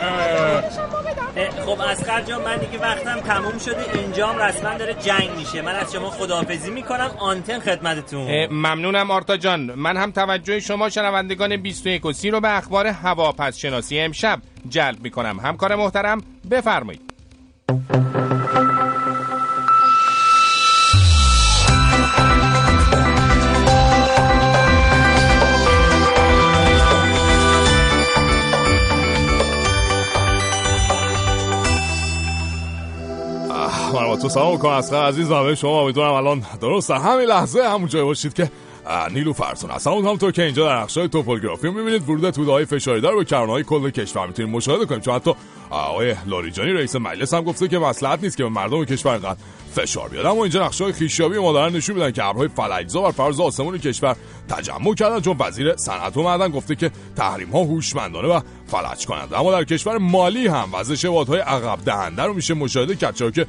خب اسقر جان من دیگه وقتم تموم شده. اینجام رسما داره جنگ میشه. من از شما خداحافظی می‌کنم. آنتن خدمتتون. ممنونم آرتا جان. من هم توجه شما شنوندگان 21 و 30 رو به اخبار هواپس شناسی امشب جلب می‌کنم. همکار محترم بفرمایید. تو سلام می‌کنم از عزیزم شما امیدوارم الان درست در همین لحظه همون جای باشید که نیلو فرسون هستم اون همونطور که اینجا در نقشه توپوگرافی می‌بینید. ورود توده های فشاری دار به کرانه های کل کشور می‌تونید مشاهده کنید چون حتی آقای لاریجانی رئیس مجلس هم گفته که مصلحت نیست که به مردم کشور اینقدر فشار بیاد. اما اینجا نقشه های خیشابی ما دارن نشون میدن که ابرهای فلجزا بر فراز آسمون کشور تجمع کردن چون وزیر صنعت و معدن گفته که تحریم ها هوشمندانه و فلج کننده اما در کشور مالی هم وزش وادهای عقب دهنده رو میشه مشاهده کرد چرا که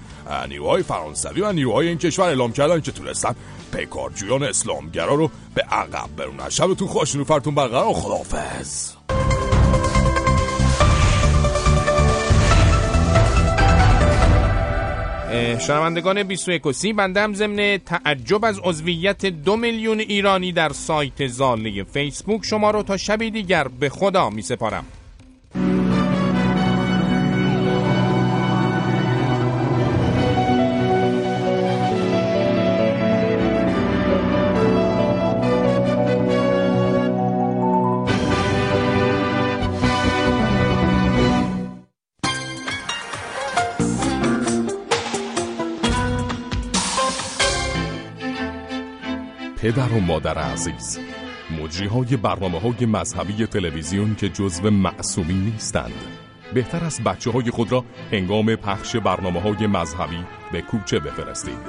نیروهای فرانسوی و نیروهای این کشور اعلام کردن که تونستن پیکارجویان اسلامگرا رو به عقب برونن. شبتون خوش نیلوفرتون برقرار و شنوندگان 21 و 30 بنده هم ضمن تعجب از عضویت دو میلیون ایرانی در سایت زاله فیسبوک شما رو تا شبی دیگر به خدا می سپارم پدر و مادر عزیز. مجری های برنامه های مذهبی تلویزیون که جزو معصومی نیستند. بهتر از بچه های خود را هنگام پخش برنامه های مذهبی به کوچه بفرستید.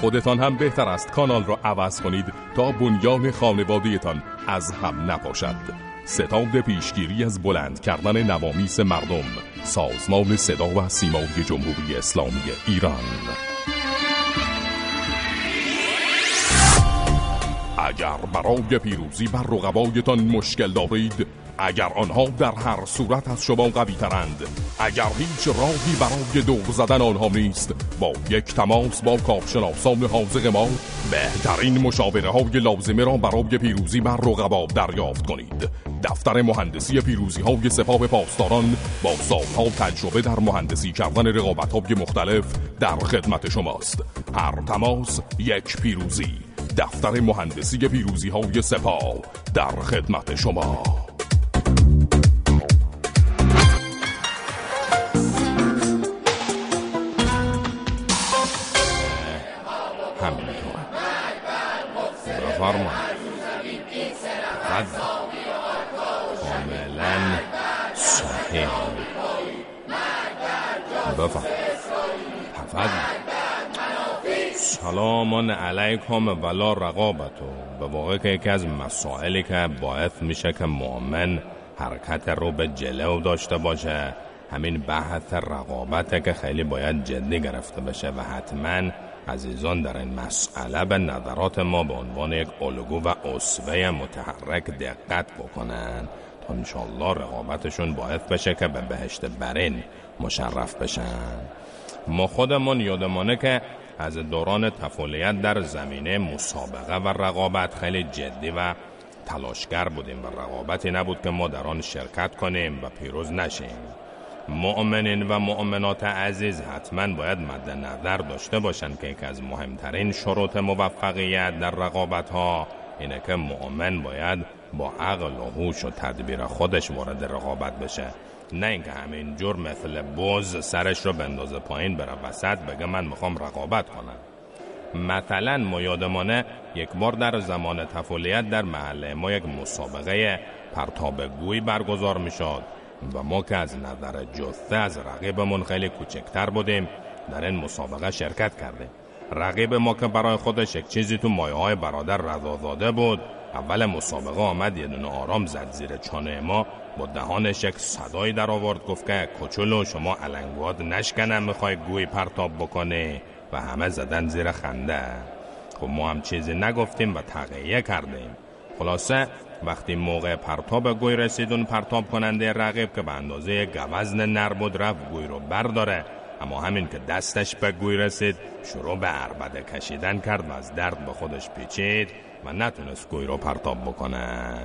خودتان هم بهتر است کانال را عوض کنید تا بنیان خانوادهتان از هم نپاشد ستاد پیشگیری از بلند کردن نوامیس مردم. سازمان صدا و سیمای جمهوری اسلامی ایران. اگر برای پیروزی بر رقبایتان مشکل دارید اگر آنها در هر صورت از شما قوی ترند اگر هیچ راهی برای دور زدن آنها نیست با یک تماس با کارشناسان حاضق ما بهترین مشاوره های لازمه را برای پیروزی بر رقبا دریافت کنید. دفتر مهندسی پیروزی های سپاه پاسداران با سالها تجربه در مهندسی کردن رقابت های مختلف در خدمت شماست. هر تماس یک پیروزی. دفتر مهندسی پیروزی های سپاه در خدمت شما. همینطور بفرما کاملا صحیح. بفرما فقط سلام علیکم ولا رقابتو. به واقع که یکی از مسائلی که باعث میشه که مؤمن حرکت رو به جلو داشته باشه. همین بحث رقابته که خیلی باید جدی گرفته بشه و حتما عزیزان در این مسئله به نظرات ما به عنوان یک الگو و اصوه متحرک دقت بکنن تا انشالله رقابتشون باعث بشه که به بهشت برین مشرف بشن. ما خودمون یادمانه که از دوران تفولیت در زمینه مسابقه و رقابت خیلی جدی و تلاشگر بودیم و رقابتی نبود که ما در آن شرکت کنیم و پیروز نشیم. مؤمنین و مؤمنات عزیز حتما باید مد نظر داشته باشند که یکی از مهمترین شروط موفقیت در رقابت ها اینه که مؤمن باید با عقل و هوش و تدبیر خودش وارد رقابت بشه. نه اینکه همین جور مثل بز سرش رو بندازه پایین بره وسط بگه من می‌خوام رقابت کنم. مثلا ما یادمانه یک بار در زمان تفولیت در محله ما یک مسابقه پرتاب گوی برگزار می‌شد و ما که از نظر جثه از رقیبمون خیلی کوچکتر بودیم در این مسابقه شرکت کردیم. رقیب ما که برای خودش یک چیزی تو مایه های برادر رضازاده بود اول مسابقه آمد یه دونه آرام زد زیر چانه ما. با دهانش یک صدایی در آورد گفت که کچولو شما علنگوات نشکنم می‌خوای گوی پرتاب بکنه و همه زدن زیر خنده. خب ما هم چیزی نگفتیم و تقیه کردیم. خلاصه وقتی موقع پرتاب گوی رسید اون پرتاب کننده رقیب که به اندازه گوزن نر بود رفت گوی رو برداره. اما همین که دستش به گوی رسید شروع به عربده کشیدن کرد و از درد به خودش پیچید. و نتونست گوی رو پرتاب بکنه.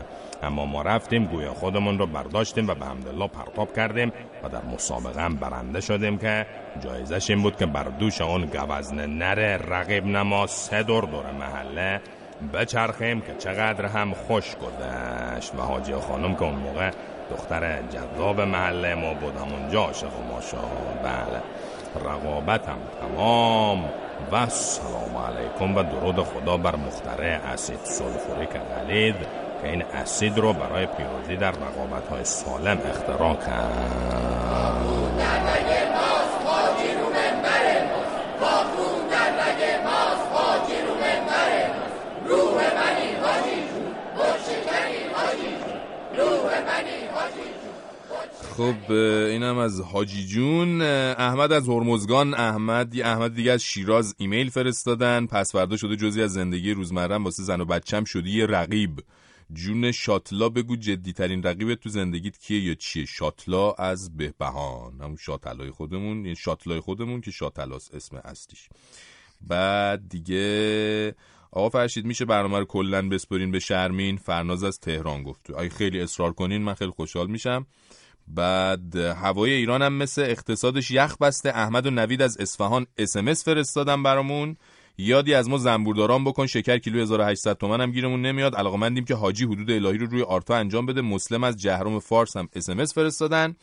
اما ما رفتیم گوی خودمون رو برداشتیم و به همدلله پرتاب کردیم و در مسابقه هم برنده شدیم که جایزش این بود که بر دوش اون گوزن نر رقیب نما سه دور دور محله بچرخیم که چقدر هم خوش گذشت. و حاجی خانم که اون موقع دختر جذاب محله ما بود همونجا عاشق ما شد بله. رقابتم. تمام. و سلام علیکم و درود خدا بر مخترع اسید سلفوریک غلید که این اسید رو برای پیروزی در رقابت های سالم اختراع کرد. خب اینم از حاجی جون. احمد از هرمزگان. احمد احمد دیگه از شیراز ایمیل فرستادن. پس فردا شده جزی از زندگی روزمرم واسه زن و بچم شدی یه رقیب. جون شاتلا بگو جدی ترین رقیب تو زندگیت کیه یا چیه؟ شاتلا از بهبهان. همون شاتلای خودمون یعنی شاتلای خودمون که شاتلاس اسم اصلیش. بعد دیگه آقا فرشید میشه برنامه رو کلا بسپرین به شرمین؟ فرناز از تهران گفت. اگه خیلی اصرار کنین من خیلی خوشحال میشم. بعد هوای ایران هم مثل اقتصادش یخ بسته. احمد و نوید از اصفهان اسمس فرستادن برامون. یادی از ما زنبورداران بکن شکر کیلو 1800 تومن هم گیرمون نمیاد. علاقمندیم که حاجی حدود الهی رو روی آرتا انجام بده. مسلم از جهرم فارس هم اسمس فرستادن.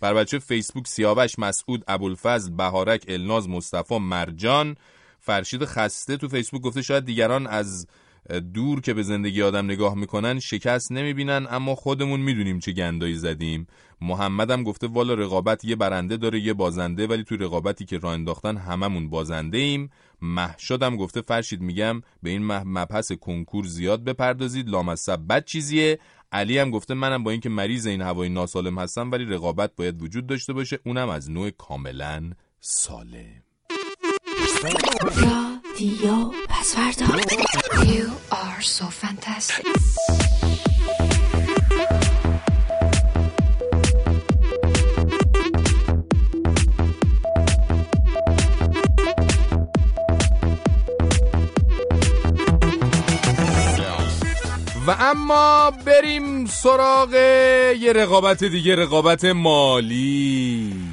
بر بچه فیسبوک سیاوش مسعود ابوالفضل بهارک الناز مصطفی مرجان. فرشید خسته تو فیسبوک گفته شاید دیگران از دور که به زندگی آدم نگاه می‌کنن شکست نمی‌بینن اما خودمون می‌دونیم چه گندایی زدیم. محمدم گفته والا رقابت یه برنده داره یه بازنده ولی تو رقابتی که راه انداختن هممون بازنده ایم محشادم گفته فرشید میگم به این مبحث کنکور زیاد بپردازید لامصب بد چیزیه. علی هم گفته منم با اینکه مریض این هوای ناسالم هستم ولی رقابت باید وجود داشته باشه. اونم از نوع کاملا سالم. دیو پس فردا You are so fantastic. و اما بریم سراغ یه رقابت دیگه رقابت مالی.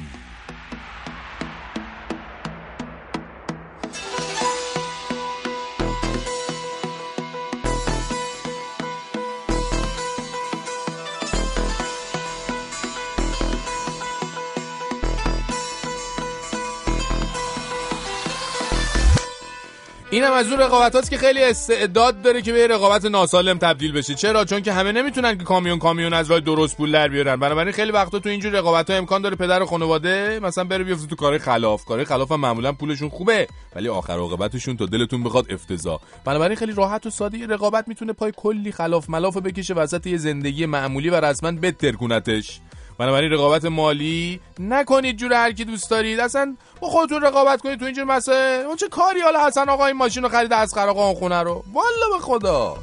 اینم از اون رقابت که خیلی استعداد داره که به رقابت ناسالم تبدیل بشه. چرا؟ چون که همه نمی‌تونن که کامیون کامیون از راه درست پول در بیارن. بنابراین خیلی وقتا تو اینجور رقابت ها امکان داره پدر خانواده مثلا بره بیفته تو کار خلاف. کار خلاف هم معمولا پولشون خوبه ولی آخر عاقبتشون تا دلتون بخواد افتضاح. بنابراین خیلی راحت و ساده رقابت می‌تونه پای کلی خلاف ملاف بکشه وسط یه زندگی معمولی و رسما بترکونتش. بنابراین رقابت مالی نکنید جور هر کی دوست دارید. اصلا با خودتون رقابت کنید تو اینجور مسائل. اون چه کاری حالا حسن آقا این ماشین رو خرید از آقا اون خونه رو؟ والا به خدا.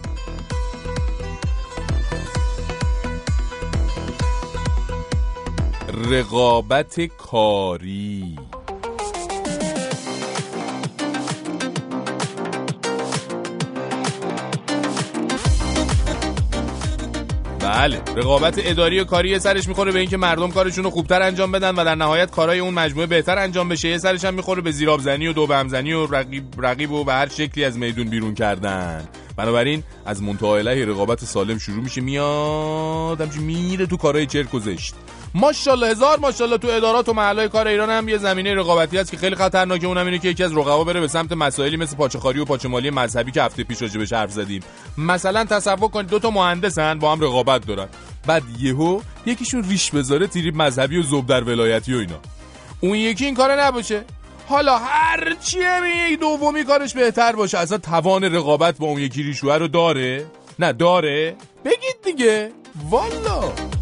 رقابت کاری. بله. رقابت اداری و کاری سرش می‌خوره به اینکه مردم کارشون رو خوبتر انجام بدن و در نهایت کارهای اون مجموعه بهتر انجام بشه. یه سرش هم می‌خوره به زیرابزنی و دو بهمزنی و رقیب, رقیب و به هر شکلی از میدون بیرون کردن. بنابراین از منتهای رقابت سالم شروع میشه. میاد همچین میره تو کارهای چرک و زشت. ماشاءالله هزار ماشاءالله تو ادارات و محلهای کار ایران هم یه زمینه رقابتی هست که خیلی خطرناکه. اونم اینه که یکی از رقبا بره به سمت مسائلی مثل پاچه‌خواری و پاچه‌مالی مذهبی که هفته پیش راجع بهش حرف زدیم. مثلا تصور کنید دو تا مهندسن با هم رقابت دارن. بعد یهو یکیشون ریش بذاره تیری مذهبی و زوب در ولایتی و اینا. اون یکی این کار نباشه. حالا هر چیه می دومی کارش بهتر باشه اصلا توان رقابت با اون یکی ریشوه رو داره؟ نه داره. بگید دیگه. والا.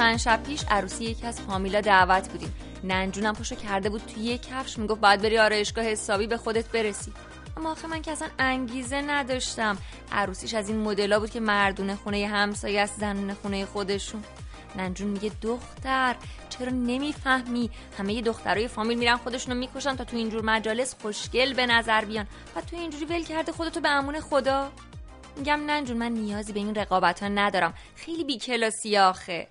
چند شب پیش عروسی یکی از فامیلا دعوت بودیم. ننجونم پشو کرده بود توی یه کفش. می‌گفت باید بری آرایشگاه حسابی به خودت برسی. اما آخه من که اصلا انگیزه نداشتم. عروسیش از این مدلا بود که مردونه خونه همسایه است زنونه خونه خودشون. ننجون میگه دختر چرا نمی‌فهمی؟ همه ی دخترای فامیل میرن خودشونو می‌کشن تا تو اینجور مجالس خوشگل به نظر بیان. و تو اینجوری ول کرده خودتو به امون خدا. میگم ننجون من نیازی به این رقابت ها ندارم. خیلی بیکلاسی آخه.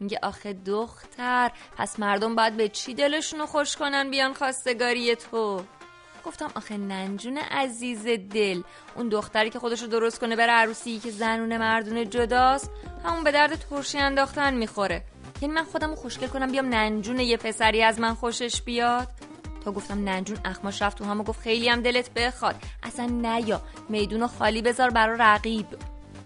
میگه آخه دختر پس مردم باید به چی دلشونو خوش کنن بیان خواستگاری تو؟ گفتم آخه ننجون عزیز دل اون دختری که خودشو درست کنه بره عروسی که زنونه مردونه جداست همون به درد ترشی انداختن می‌خوره. یعنی من خودمو خوشگل کنم بیام ننجون یه پسری از من خوشش بیاد؟ تا گفتم ننجون اخماش رفت تو همو گفت خیلی هم دلت بخواد. اصلا نیا میدون خالی بذار برا رقیب.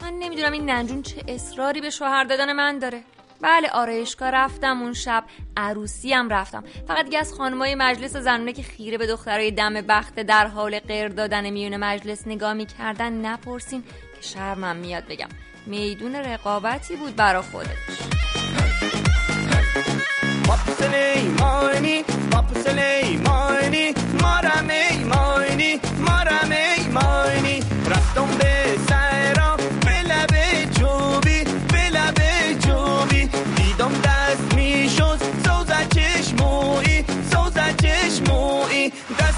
من نمی‌دونم این ننجون چه اصراری به شوهر دادن من داره. بله آرایشگاه رفتم اون شب عروسی هم رفتم. فقط دیگه از خانمای مجلس زنونه که خیره به دخترای دم بخت در حال غیر دادن میون مجلس نگاه می‌کردن نپرسین که شرمم میاد بگم. میدون رقابتی بود برا خودش. idą das miesiąc, są za cieś mój, są za cieś mój, das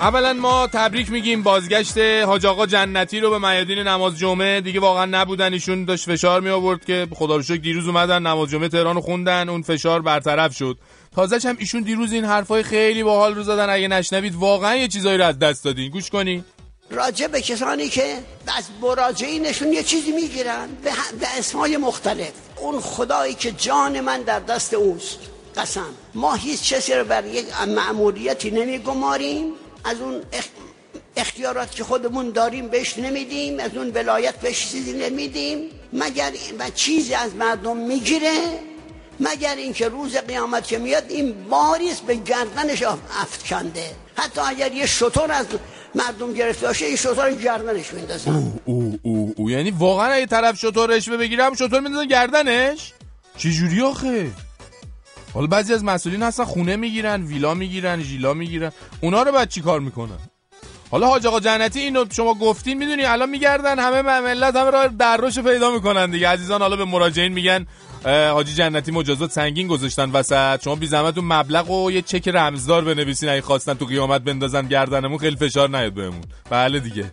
اولا ما تبریک میگیم بازگشت حاج آقا جنتی رو به میادین نماز جمعه. دیگه واقعا نبودن ایشون داشت فشار می آورد که خدا رو شکر دیروز اومدن نماز جمعه تهران خوندن اون فشار برطرف شد. تازهش هم ایشون دیروز این حرفای خیلی باحال رو زدن. اگه نشنوید واقعا یه چیزایی رو از دست دادین. گوش کنین راجع به کسانی که از مراجعینشون یه چیزی می‌گیرن به, به اسمای مختلف. اون خدایی که جان من در دست اوست. قسم. ما هیچ کسی رو بر یک معمولیتی نمیگماریم. از اون اخ... اختیارات که خودمون داریم بهش نمیدیم از اون ولایت بهش چیزی نمیدیم. مگر و چیزی از مردم می‌گیره مگر اینکه روز قیامت که میاد این باریس به گردنش افکنده حتی اگر یه شطور از مردم گرفته باشه این شطور گردنش میندازن او او او یعنی واقعا اگه طرف شطور رشوه بگیرم شطور میندازن گردنش؟ چه جوری آخه؟ حالا بعضی از مسئولین هستن خونه می‌گیرن ویلا می‌گیرن ژیلا می‌گیرن. اونا رو بعد چی کار می‌کنن؟ حالا حاج آقا جنتی اینو شما گفتین می‌دونی الان میگردن همه ملت همه راه دروش پیدا می‌کنن دیگه. عزیزان حالا به مراجعین میگن حاجی جنتی مجازات سنگین گذاشتن وسط. شما بی زحمت اون مبلغ و یه چک رمزدار بنویسین. اگه خواستن تو قیامت بندازن گردنمون خیلی فشار نیاد بهمون. بله دیگه.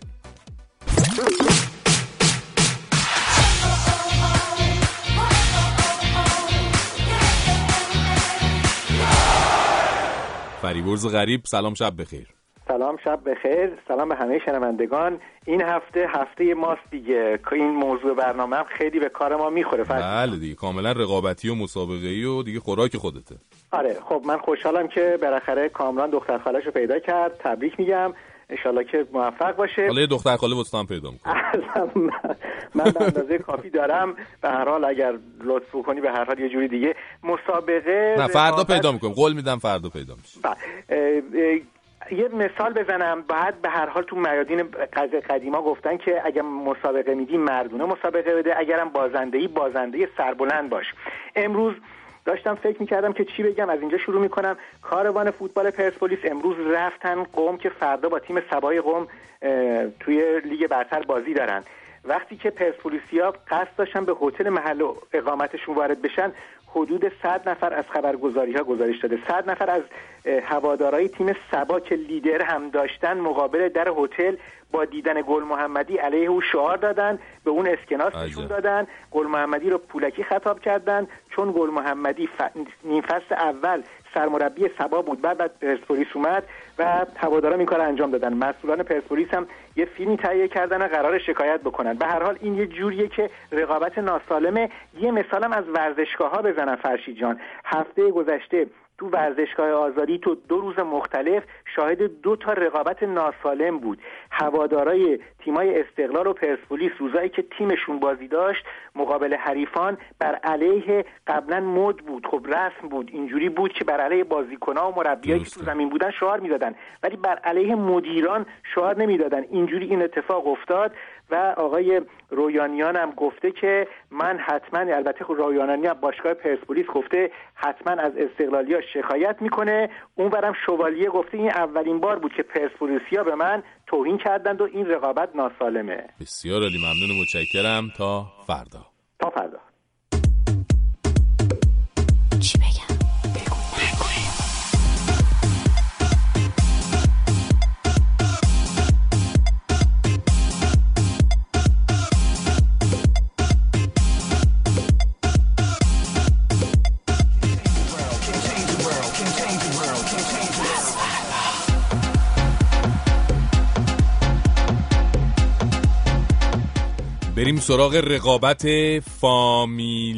فریبرز غریب سلام شب بخیر. سلام شب بخیر. سلام به همه شنوندگان. این هفته هفته ماست دیگه. که این موضوع برنامه هم خیلی به کار ما می‌خوره. بله دیگه کاملا رقابتی و مسابقه ای و دیگه خوراک خودته. آره خب من خوشحالم که بالاخره کامران دختر خالش رو پیدا کرد. تبریک میگم. انشالله که موفق باشه. حالا یه دختر خاله واسه هم پیدا می‌کنه. من به اندازه کافی دارم. به هر حال اگر لطف کنی به هر حال یه جوری دیگه مسابقه نه فردا پیدا می‌کنم قول میدم فردا پیدا میشه. یه مثال بزنم. بعد به هر حال تو میادین قز- قدیما گفتن که اگر مسابقه میدی مردونه مسابقه بده. اگرم بازندهی بازنده سربلند باش. امروز داشتم فکر می‌کردم که چی بگم از اینجا شروع می‌کنم. کاروان فوتبال پرسپولیس امروز رفتن قوم که فردا با تیم سبای قوم توی لیگ برتر بازی دارن. وقتی که پرسپولیسیا قصد داشتن به هتل محل اقامتشون وارد بشن حدود 100 نفر از خبرگزاری ها گزارش داده. 100 نفر از اه، هوادارهای تیم سبا که لیدر هم داشتن مقابل در هتل با دیدن گل محمدی علیه او شعار دادن به اون اسکناس نشون دادن. گل محمدی رو پولکی خطاب کردن. چون گل محمدی ف... نیم فصل اول سرمربی سبا بود بعد بعد پرسپولیس اومد. و هواداران این کار انجام دادن. مسئولان پرسپولیس هم یه فیلمی تهیه کردن و قرار شکایت بکنن. به هر حال این یه جوریه که رقابت ناسالمه. یه مثالم از ورزشگاه ها بزنم فرشید جان. هفته گذشته تو ورزشگاه آزادی تو دو روز مختلف شاهد دو تا رقابت ناسالم بود. هوادارای تیمای استقلال و پرسپولیس روزایی که تیمشون بازی داشت مقابل حریفان بر علیه قبلا مد بود. خب رسم بود اینجوری بود که بر علیه بازیکنها و مربیایی که تو زمین بودن شعار می‌دادن. ولی بر علیه مدیران شعار نمی‌دادن. اینجوری این اتفاق افتاد و آقای رویانیان هم گفته که من حتما البته خب رویانیان هم باشگاه پرسپولیس گفته حتما از استقلالیا شکایت می‌کنه. اون برم شوالیه گفته این اولین بار بود که پرسپولیسیا به من توهین کردند و این رقابت ناسالمه. بسیار عالی ممنون و متشکرم. تا فردا. تا فردا. سراغ رقابت فامیلی.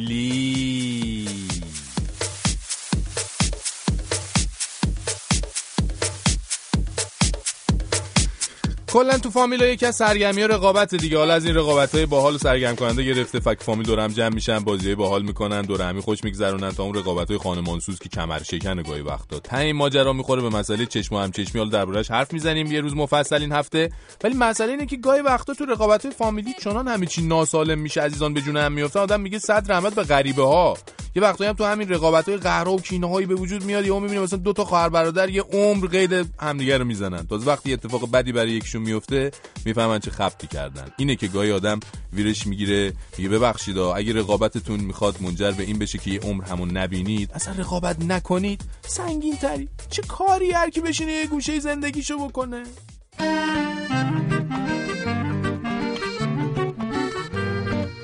کلا تو فامیل یکی از سرگرمی رقابت دیگه. حالا از این رقابت های باحال و سرگرم کننده گرفته. فک فامیل دور هم جمع میشن بازی باحال می‌کنن دور همی خوش میگذرونن تا اون رقابت های خانمانسوز که کمر شکن گاهی وقتا. تا این ماجرا می‌خوره به مسئله چشم و همچشمی. حالا دربارش حرف می‌زنیم یه روز مفصل این هفته. ولی مسئله اینه که گاهی وقتا تو رقابت های فامیلی چنان همه چی ناسالم میشه عزیزان به جون هم میفته آدم میگه صد رحمت به غریبه ها یه وقتایی هم تو همین رقابت های قهرها و کینه هایی به وجود میاد یهو می‌بینی مثلا دو تا خواهر برادر یه عمر قید همدیگه رو می‌زنن. تازه وقتی اتفاق بدی برای یکشون میفته می‌فهمن چه خبتی کردن. اینه که گاهی آدم ویرش می‌گیره میگه ببخشید اگه رقابتتون می‌خواد منجر به این بشه که یه عمر همون نبینید اصلا رقابت نکنید. سنگین تری چه کاری هر کی بشینه یه گوشه زندگیشو بکنه؟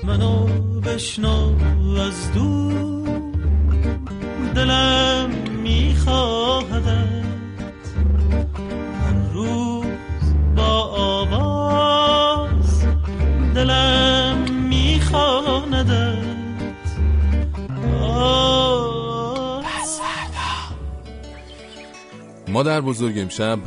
منو بشنو از دور. دلم میخواهدت مادر بزرگ امشب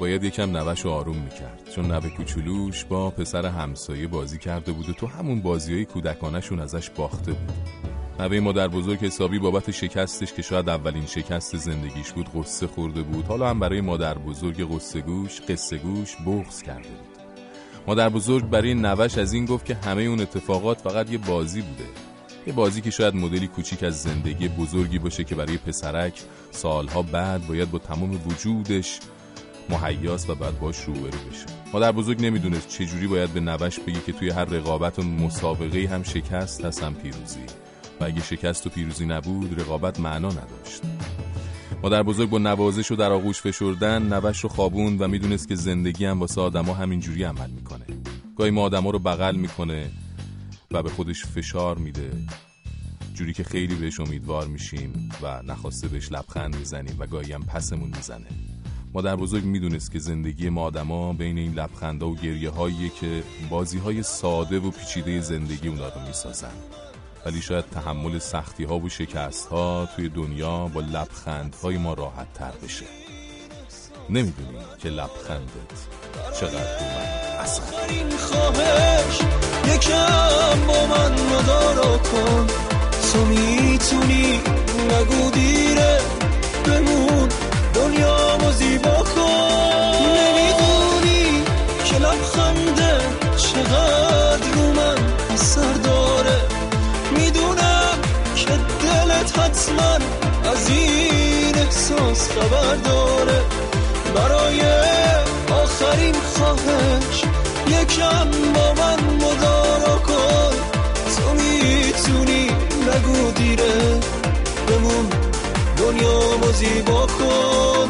باید یکم نوش رو آروم می‌کرد. چون نوه کوچولوش با پسر همسایه بازی کرده بود و تو همون بازی های کودکانشون ازش باخته بود. نوه مادر بزرگ حسابی بابت شکستش که شاید اولین شکست زندگیش بود قصه خورده بود. حالا هم برای مادر بزرگ قصه گوش قصه گوش بغض کرده بود. مادر بزرگ برای نوش از این گفت که همه اون اتفاقات فقط یه بازی بوده. یه بازی که شاید مدلی کوچیک از زندگی بزرگی باشه که برای پسرک سالها بعد باید با تمام وجودش مهیاس و بعد باش روبرو بشه. مادر بزرگ نمی‌دونست چجوری باید به نوش بگی که توی هر رقابت و مسابقه هم شکست هست هم پیروزی. و اگه شکست و پیروزی نبود رقابت معنا نداشت. مادر بزرگ با نوازش و در آغوش فشردن نوش رو خوابوند و می‌دونست که زندگی هم واسه آدما همینجوری عمل می‌کنه. گاهی ما آدما رو بغل می‌کنه. و به خودش فشار میده. جوری که خیلی بهش امیدوار میشیم و نخواسته بهش لبخند می‌زنیم و گاهی هم پسمون می‌زنه. مادر بزرگ می‌دونست که زندگی ما آدما بین این لبخندا و گریه هاییه که بازی های ساده و پیچیده زندگی اونا رو می‌سازن. ولی شاید تحمل سختی ها و شکست ها توی دنیا با لبخند های ما راحت تر بشه. نمی‌دونی که لبخندت چقدر رو من اثر آخرین خواهش یکم با من مدارا کن. تو می‌تونی نگو دیره بمون. دنیا زیبا کن. نمی‌دونی که لبخنده چقدر رو من اثر داره. می‌دونم که دلت حتما از این احساس خبر داره. برای آخرین خواهش یکم با من مدارا کن. تو می‌تونی نگو دیره. بمون دنیا زیبا کن.